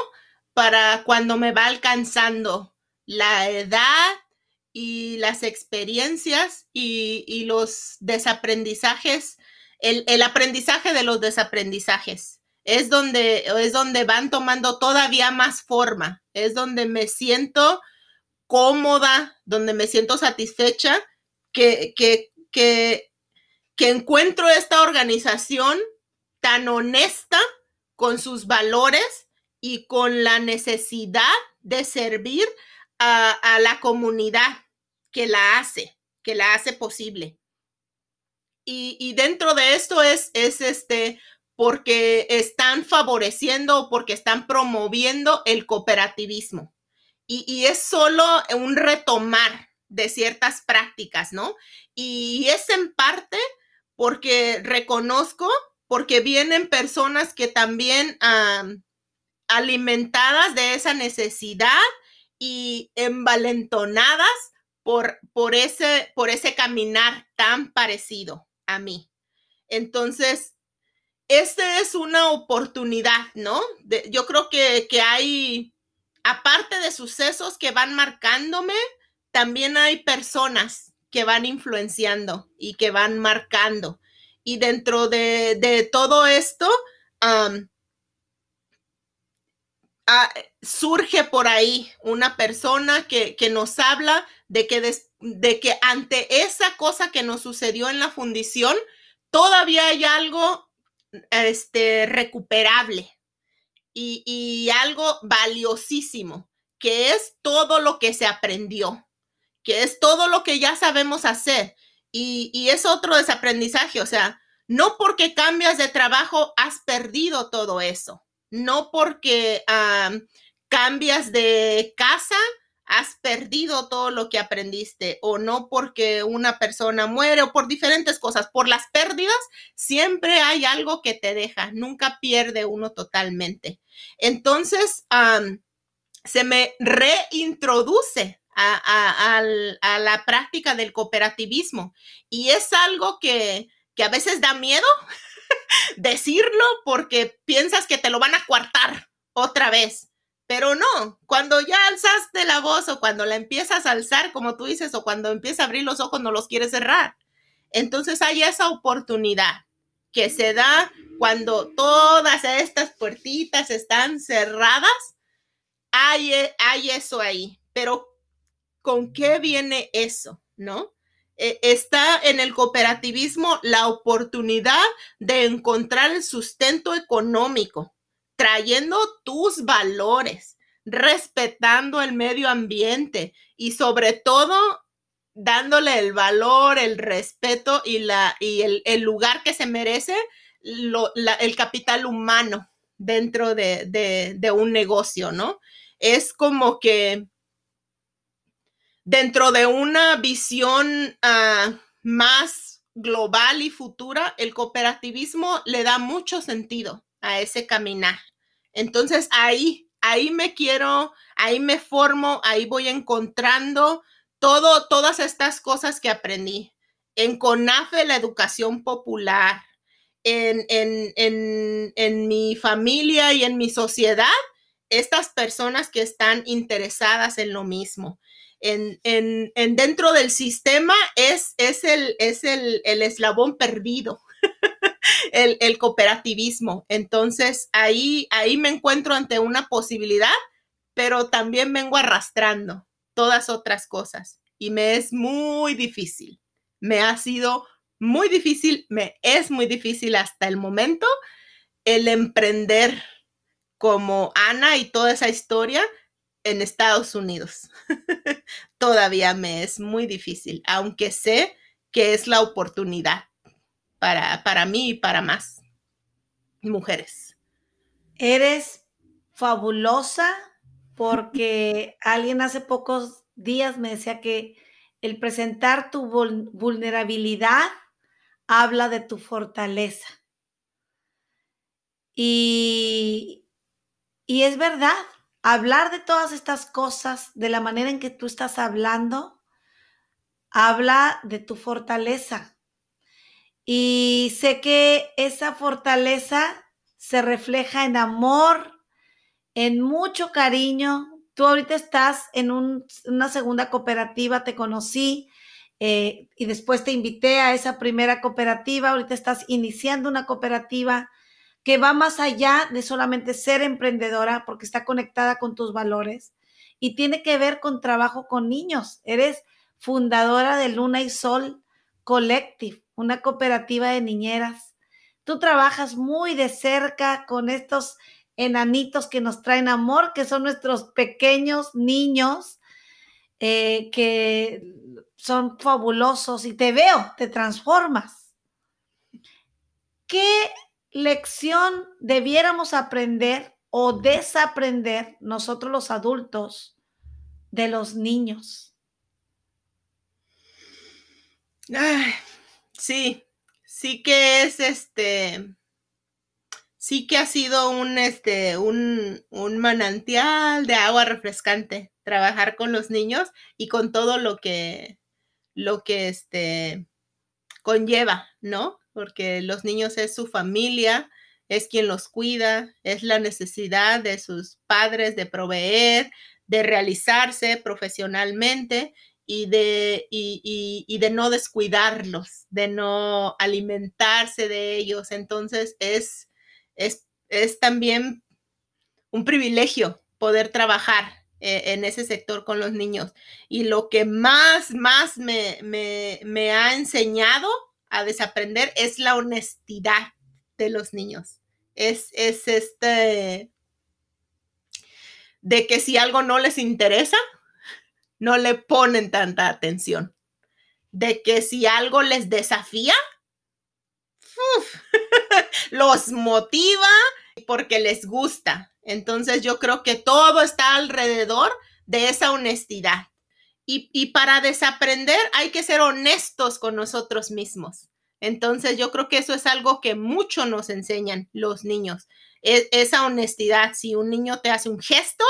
Para cuando me va alcanzando la edad y las experiencias y, y los desaprendizajes, el, el, aprendizaje de los desaprendizajes. Es donde, es donde van tomando todavía más forma, es donde me siento cómoda, donde me siento satisfecha, que, que, que, encuentro esta organización tan honesta con sus valores y con la necesidad de servir a, a, la comunidad que la hace, que la hace posible. Y, y dentro de esto es, es este, porque están favoreciendo o porque están promoviendo el cooperativismo. Y, y es solo un retomar de ciertas prácticas, ¿no? Y es en parte porque reconozco porque vienen personas que también alimentadas de esa necesidad y envalentonadas por, ese, por ese caminar tan parecido a mí. Entonces, esta es una oportunidad, ¿no? Yo creo que, que hay, aparte de sucesos que van marcándome, también hay personas que van influenciando y que van marcando y dentro de, de todo esto uh, surge por ahí una persona que, que nos habla de que, de que ante esa cosa que nos sucedió en la fundición, todavía hay algo este, recuperable y, y algo valiosísimo, que es todo lo que se aprendió, que es todo lo que ya sabemos hacer y, y, es otro desaprendizaje, o sea, no porque cambias de trabajo has perdido todo eso, no porque um, cambias de casa has perdido todo lo que aprendiste o no porque una persona muere o por diferentes cosas, por las pérdidas siempre hay algo que te deja, nunca pierde uno totalmente. Entonces, se me reintroduce a, la práctica del cooperativismo. Y es algo que, que a veces da miedo decirlo porque piensas que te lo van a coartar otra vez. Pero no, cuando ya alzaste la voz o cuando la empiezas a alzar, como tú dices, o cuando empieza a abrir los ojos, no los quieres cerrar. Entonces hay esa oportunidad que se da cuando todas estas puertitas están cerradas. Hay, hay eso ahí. Pero ¿con qué viene eso? ¿No? Eh, está en el cooperativismo la oportunidad de encontrar el sustento económico, trayendo tus valores, respetando el medio ambiente y sobre todo dándole el valor, el respeto y, la, y el, el lugar que se merece lo, la, el capital humano dentro de, de, de un negocio, ¿no? Es como que dentro de una visión uh, más global y futura, el cooperativismo le da mucho sentido a ese caminar. Entonces ahí, ahí me quiero, ahí me formo, ahí voy encontrando todo, todas estas cosas que aprendí. en CONAFE la educación popular, en, en, en, en mi familia y en mi sociedad, estas personas que están interesadas en lo mismo. En, en, en, dentro del sistema es, es, el, es el, el eslabón perdido, el, cooperativismo. Entonces ahí, ahí me encuentro ante una posibilidad, pero también vengo arrastrando todas otras cosas y me es muy difícil. Me ha sido muy difícil, me es muy difícil hasta el momento el emprender como Ana y toda esa historia en Estados Unidos. Todavía me es muy difícil, aunque sé que es la oportunidad para, para mí y para más mujeres. Eres fabulosa porque alguien hace pocos días me decía que el presentar tu vulnerabilidad habla de tu fortaleza. Y, y es verdad, hablar de todas estas cosas de la manera en que tú estás hablando, habla de tu fortaleza. Y sé que esa fortaleza se refleja en amor, en mucho cariño. Tú ahorita estás en una segunda cooperativa, te conocí eh, y después te invité a esa primera cooperativa. Ahorita estás iniciando una cooperativa que va más allá de solamente ser emprendedora porque está conectada con tus valores y tiene que ver con trabajo con niños. Eres fundadora de Luna y Sol Collective, una cooperativa de niñeras. Tú trabajas muy de cerca con estos enanitos que nos traen amor, que son nuestros pequeños niños, eh, que son fabulosos y te veo, te transformas. ¿Qué lección debiéramos aprender o desaprender nosotros los adultos de los niños? Sí, sí que es este, sí que ha sido un, este, un, un manantial de agua refrescante trabajar con los niños y con todo lo que, lo que este, conlleva, ¿no? porque los niños es su familia, es quien los cuida, es la necesidad de sus padres de proveer, de realizarse profesionalmente y de, y, de no descuidarlos, de no alimentarse de ellos. Entonces es, es, es también un privilegio poder trabajar eh, en ese sector con los niños. Y lo que más, más me, me, me ha enseñado a desaprender es la honestidad de los niños. Es, es este de que si algo no les interesa, no le ponen tanta atención. De que si algo les desafía, los motiva porque les gusta. Entonces yo creo que todo está alrededor de esa honestidad. Y, para desaprender hay que ser honestos con nosotros mismos. Entonces yo creo que eso es algo que mucho nos enseñan los niños. E, esa honestidad, si un niño te hace un gesto,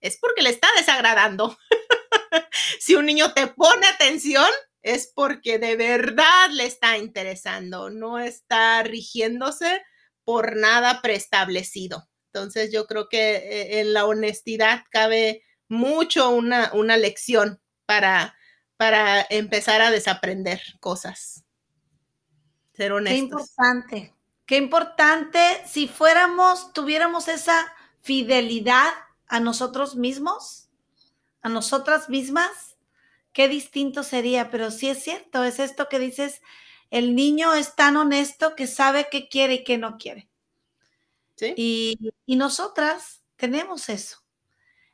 es porque le está desagradando. si un niño te pone atención, es porque de verdad le está interesando, no está rigiéndose por nada preestablecido. Entonces yo creo que eh, en la honestidad cabe mucho una, una lección para, para empezar a desaprender cosas. Ser honestos. Qué importante, qué importante si fuéramos, tuviéramos esa fidelidad a nosotros mismos, a nosotras mismas, qué distinto sería, pero sí es cierto, es esto que dices, el niño es tan honesto que sabe qué quiere y qué no quiere. ¿Sí? Y, y nosotras tenemos eso.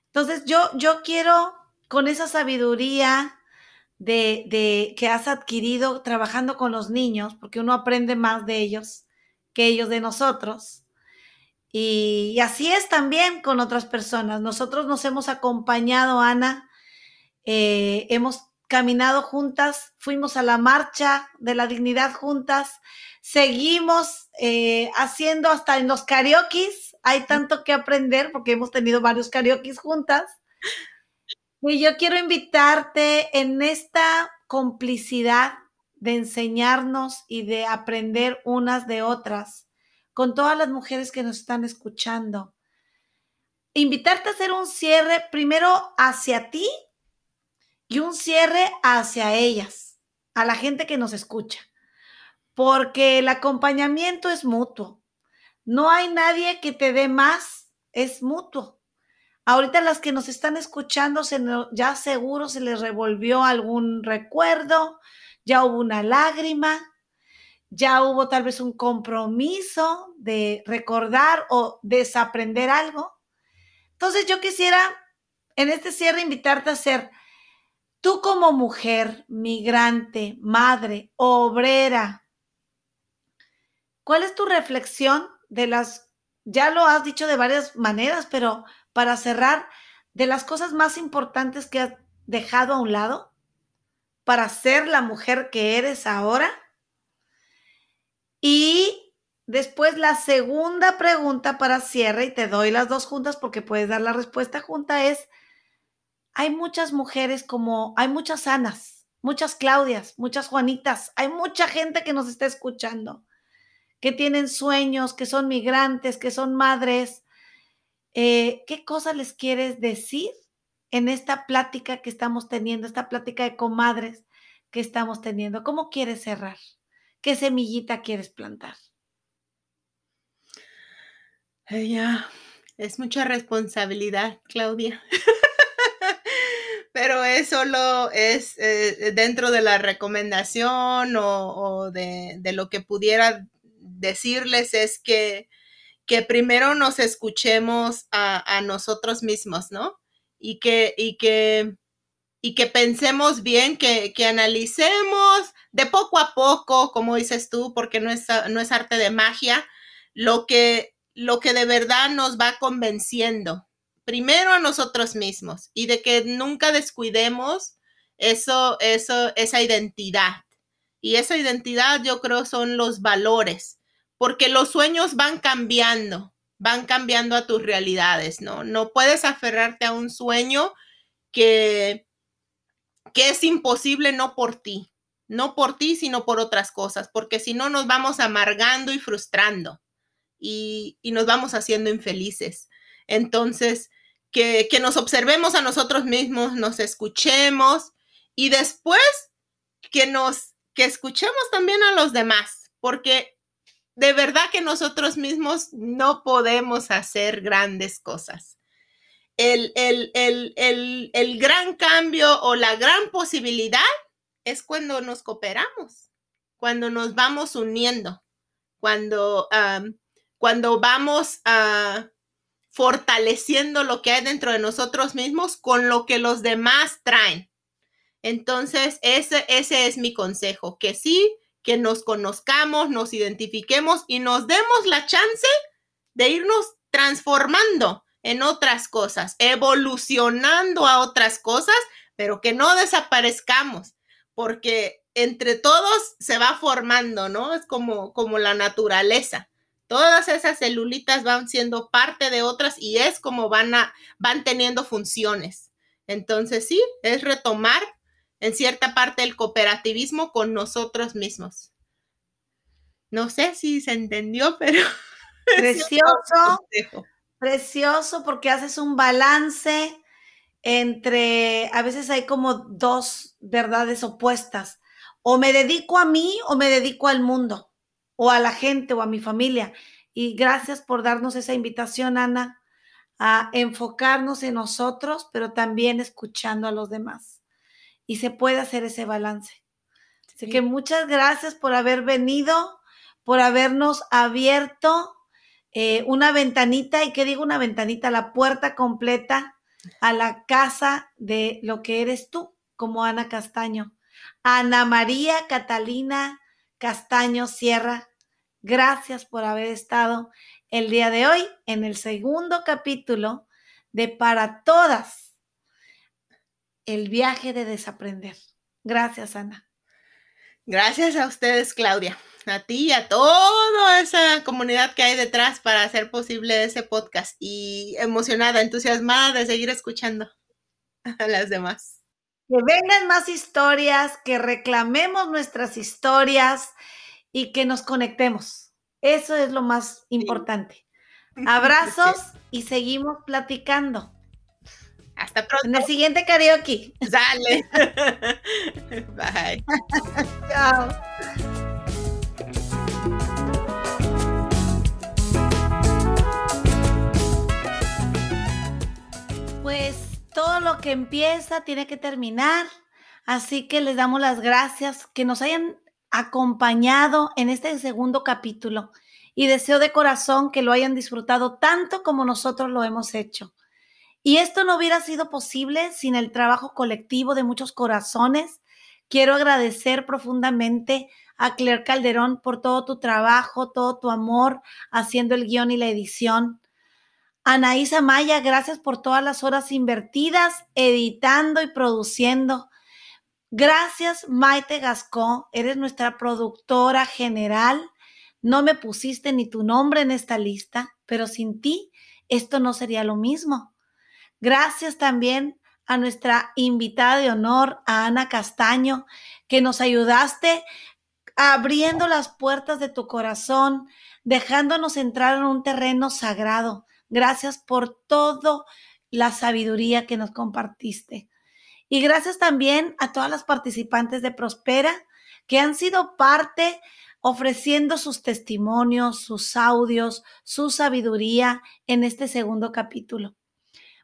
Entonces yo, yo quiero con esa sabiduría de, que has adquirido trabajando con los niños, porque uno aprende más de ellos que ellos de nosotros. Y, así es también con otras personas. Nosotros nos hemos acompañado, Ana, eh, hemos caminado juntas, fuimos a la marcha de la dignidad juntas, seguimos eh, haciendo hasta en los karaoke, hay tanto que aprender porque hemos tenido varios karaoke juntas. Y yo quiero invitarte en esta complicidad de enseñarnos y de aprender unas de otras con todas las mujeres que nos están escuchando. Invitarte a hacer un cierre primero hacia ti y un cierre hacia ellas, a la gente que nos escucha, porque el acompañamiento es mutuo. No hay nadie que te dé más, es mutuo. Ahorita las que nos están escuchando, ya seguro se les revolvió algún recuerdo, ya hubo una lágrima, ya hubo tal vez un compromiso de recordar o desaprender algo. Entonces yo quisiera en este cierre invitarte a hacer, tú como mujer, migrante, madre, obrera, ¿cuál es tu reflexión de las, ya lo has dicho de varias maneras, pero para cerrar, de las cosas más importantes que has dejado a un lado para ser la mujer que eres ahora? Y después la segunda pregunta para cierre, y te doy las dos juntas porque puedes dar la respuesta junta, es, hay muchas mujeres como, hay muchas Anas, muchas Claudias, muchas Juanitas, hay mucha gente que nos está escuchando, que tienen sueños, que son migrantes, que son madres, eh, ¿qué cosas les quieres decir en esta plática que estamos teniendo, esta plática de comadres que estamos teniendo? ¿Cómo quieres cerrar? ¿Qué semillita quieres plantar? Ella es mucha responsabilidad, Claudia. Pero es solo es eh, dentro de la recomendación o, de, de, lo que pudiera decirles es que que primero nos escuchemos a, nosotros mismos, ¿no? Y que, y que, y que pensemos bien, que, analicemos de poco a poco, como dices tú, porque no es, no es arte de magia, lo que, lo que de verdad nos va convenciendo. Primero a nosotros mismos y de que nunca descuidemos eso, eso, esa identidad. Y esa identidad yo creo son los valores porque los sueños van cambiando, van cambiando a tus realidades, ¿no? No puedes aferrarte a un sueño que, que es imposible no por ti, no por ti, sino por otras cosas, porque si no nos vamos amargando y frustrando y, nos vamos haciendo infelices. Entonces, que, que nos observemos a nosotros mismos, nos escuchemos y después que nos, que escuchemos también a los demás, porque de verdad que nosotros mismos no podemos hacer grandes cosas. El, el, gran cambio o la gran posibilidad es cuando nos cooperamos, cuando nos vamos uniendo, cuando, cuando vamos a fortaleciendo lo que hay dentro de nosotros mismos con lo que los demás traen. Entonces, ese, ese es mi consejo, que sí, que nos conozcamos, nos identifiquemos y nos demos la chance de irnos transformando en otras cosas, evolucionando a otras cosas, pero que no desaparezcamos, porque entre todos se va formando, ¿no? Es como, como la naturaleza. Todas esas celulitas van siendo parte de otras y es como van, a, van teniendo funciones. Entonces, sí, es retomar en cierta parte el cooperativismo con nosotros mismos. No sé si se entendió, pero... Precioso, precioso porque haces un balance entre, a veces hay como dos verdades opuestas. O me dedico a mí o me dedico al mundo, o a la gente o a mi familia. Y gracias por darnos esa invitación, Ana, a enfocarnos en nosotros, pero también escuchando a los demás y se puede hacer ese balance. Así que muchas gracias por haber venido, por habernos abierto eh, una ventanita, y que digo una ventanita, la puerta completa a la casa de lo que eres tú, como Ana Castaño. Ana María Catalina Castaño Sierra, gracias por haber estado el día de hoy en el segundo capítulo de Para Todas el viaje de desaprender. Gracias, Ana. Gracias a ustedes, Claudia, a ti y a toda esa comunidad que hay detrás para hacer posible ese podcast y emocionada, entusiasmada de seguir escuchando a las demás. Que vengan más historias, que reclamemos nuestras historias y que nos conectemos. Eso es lo más importante. Abrazos y seguimos platicando. Hasta pronto. En el siguiente karaoke. Dale. Bye. Chao. Pues todo lo que empieza tiene que terminar. Así que les damos las gracias que nos hayan acompañado en este segundo capítulo y deseo de corazón que lo hayan disfrutado tanto como nosotros lo hemos hecho. Y esto no hubiera sido posible sin el trabajo colectivo de muchos corazones. Quiero agradecer profundamente a Claire Calderón por todo tu trabajo, todo tu amor haciendo el guion y la edición. Anaísa Maya, gracias por todas las horas invertidas editando y produciendo. Gracias, Maite Gascó, eres nuestra productora general. No me pusiste ni tu nombre en esta lista, pero sin ti esto no sería lo mismo. Gracias también a nuestra invitada de honor, a Ana Castaño, que nos ayudaste abriendo las puertas de tu corazón, dejándonos entrar en un terreno sagrado. Gracias por todo la sabiduría que nos compartiste. Y gracias también a todas las participantes de Prospera que han sido parte ofreciendo sus testimonios, sus audios, su sabiduría en este segundo capítulo.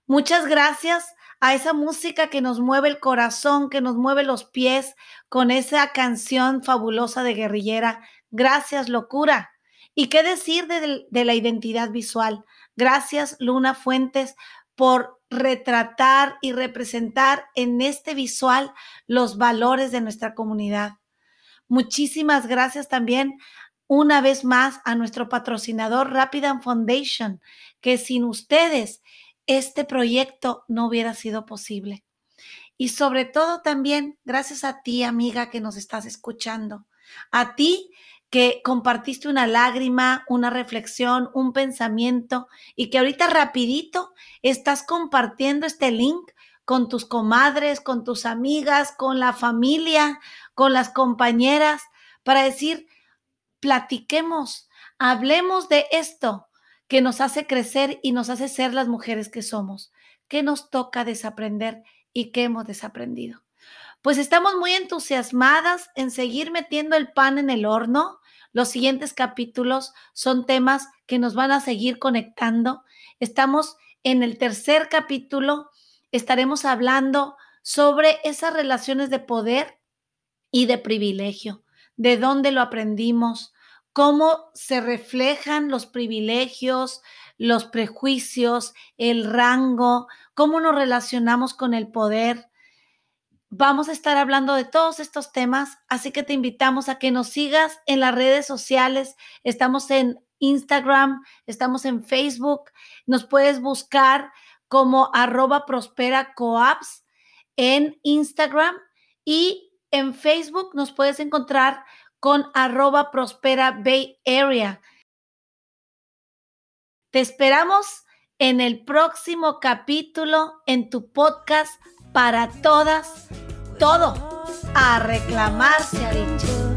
Muchas gracias a esa música que nos mueve el corazón, que nos mueve los pies con esa canción fabulosa de guerrillera. Gracias, locura. ¿Y qué decir de, de la identidad visual? Gracias, Luna Fuentes, por retratar y representar en este visual los valores de nuestra comunidad. Muchísimas gracias también una vez más a nuestro patrocinador Rapidan Foundation, que sin ustedes este proyecto no hubiera sido posible. Y sobre todo también gracias a ti, amiga, que nos estás escuchando, a ti que compartiste una lágrima, una reflexión, un pensamiento y que ahorita rapidito estás compartiendo este link con tus comadres, con tus amigas, con la familia, con las compañeras, para decir, platiquemos, hablemos de esto que nos hace crecer y nos hace ser las mujeres que somos. ¿Qué nos toca desaprender y qué hemos desaprendido? Pues estamos muy entusiasmadas en seguir metiendo el pan en el horno. Los siguientes capítulos son temas que nos van a seguir conectando. Estamos en el tercer capítulo, estaremos hablando sobre esas relaciones de poder y de privilegio, de dónde lo aprendimos, cómo se reflejan los privilegios, los prejuicios, el rango, cómo nos relacionamos con el poder. Vamos a estar hablando de todos estos temas, así que te invitamos a que nos sigas en las redes sociales. Estamos en Instagram, estamos en Facebook, nos puedes buscar como arroba prospera coaps en Instagram y en Facebook nos puedes encontrar con arroba prospera Bay Area. Te esperamos en el próximo capítulo en tu podcast para todas, todo a reclamar se ha dicho.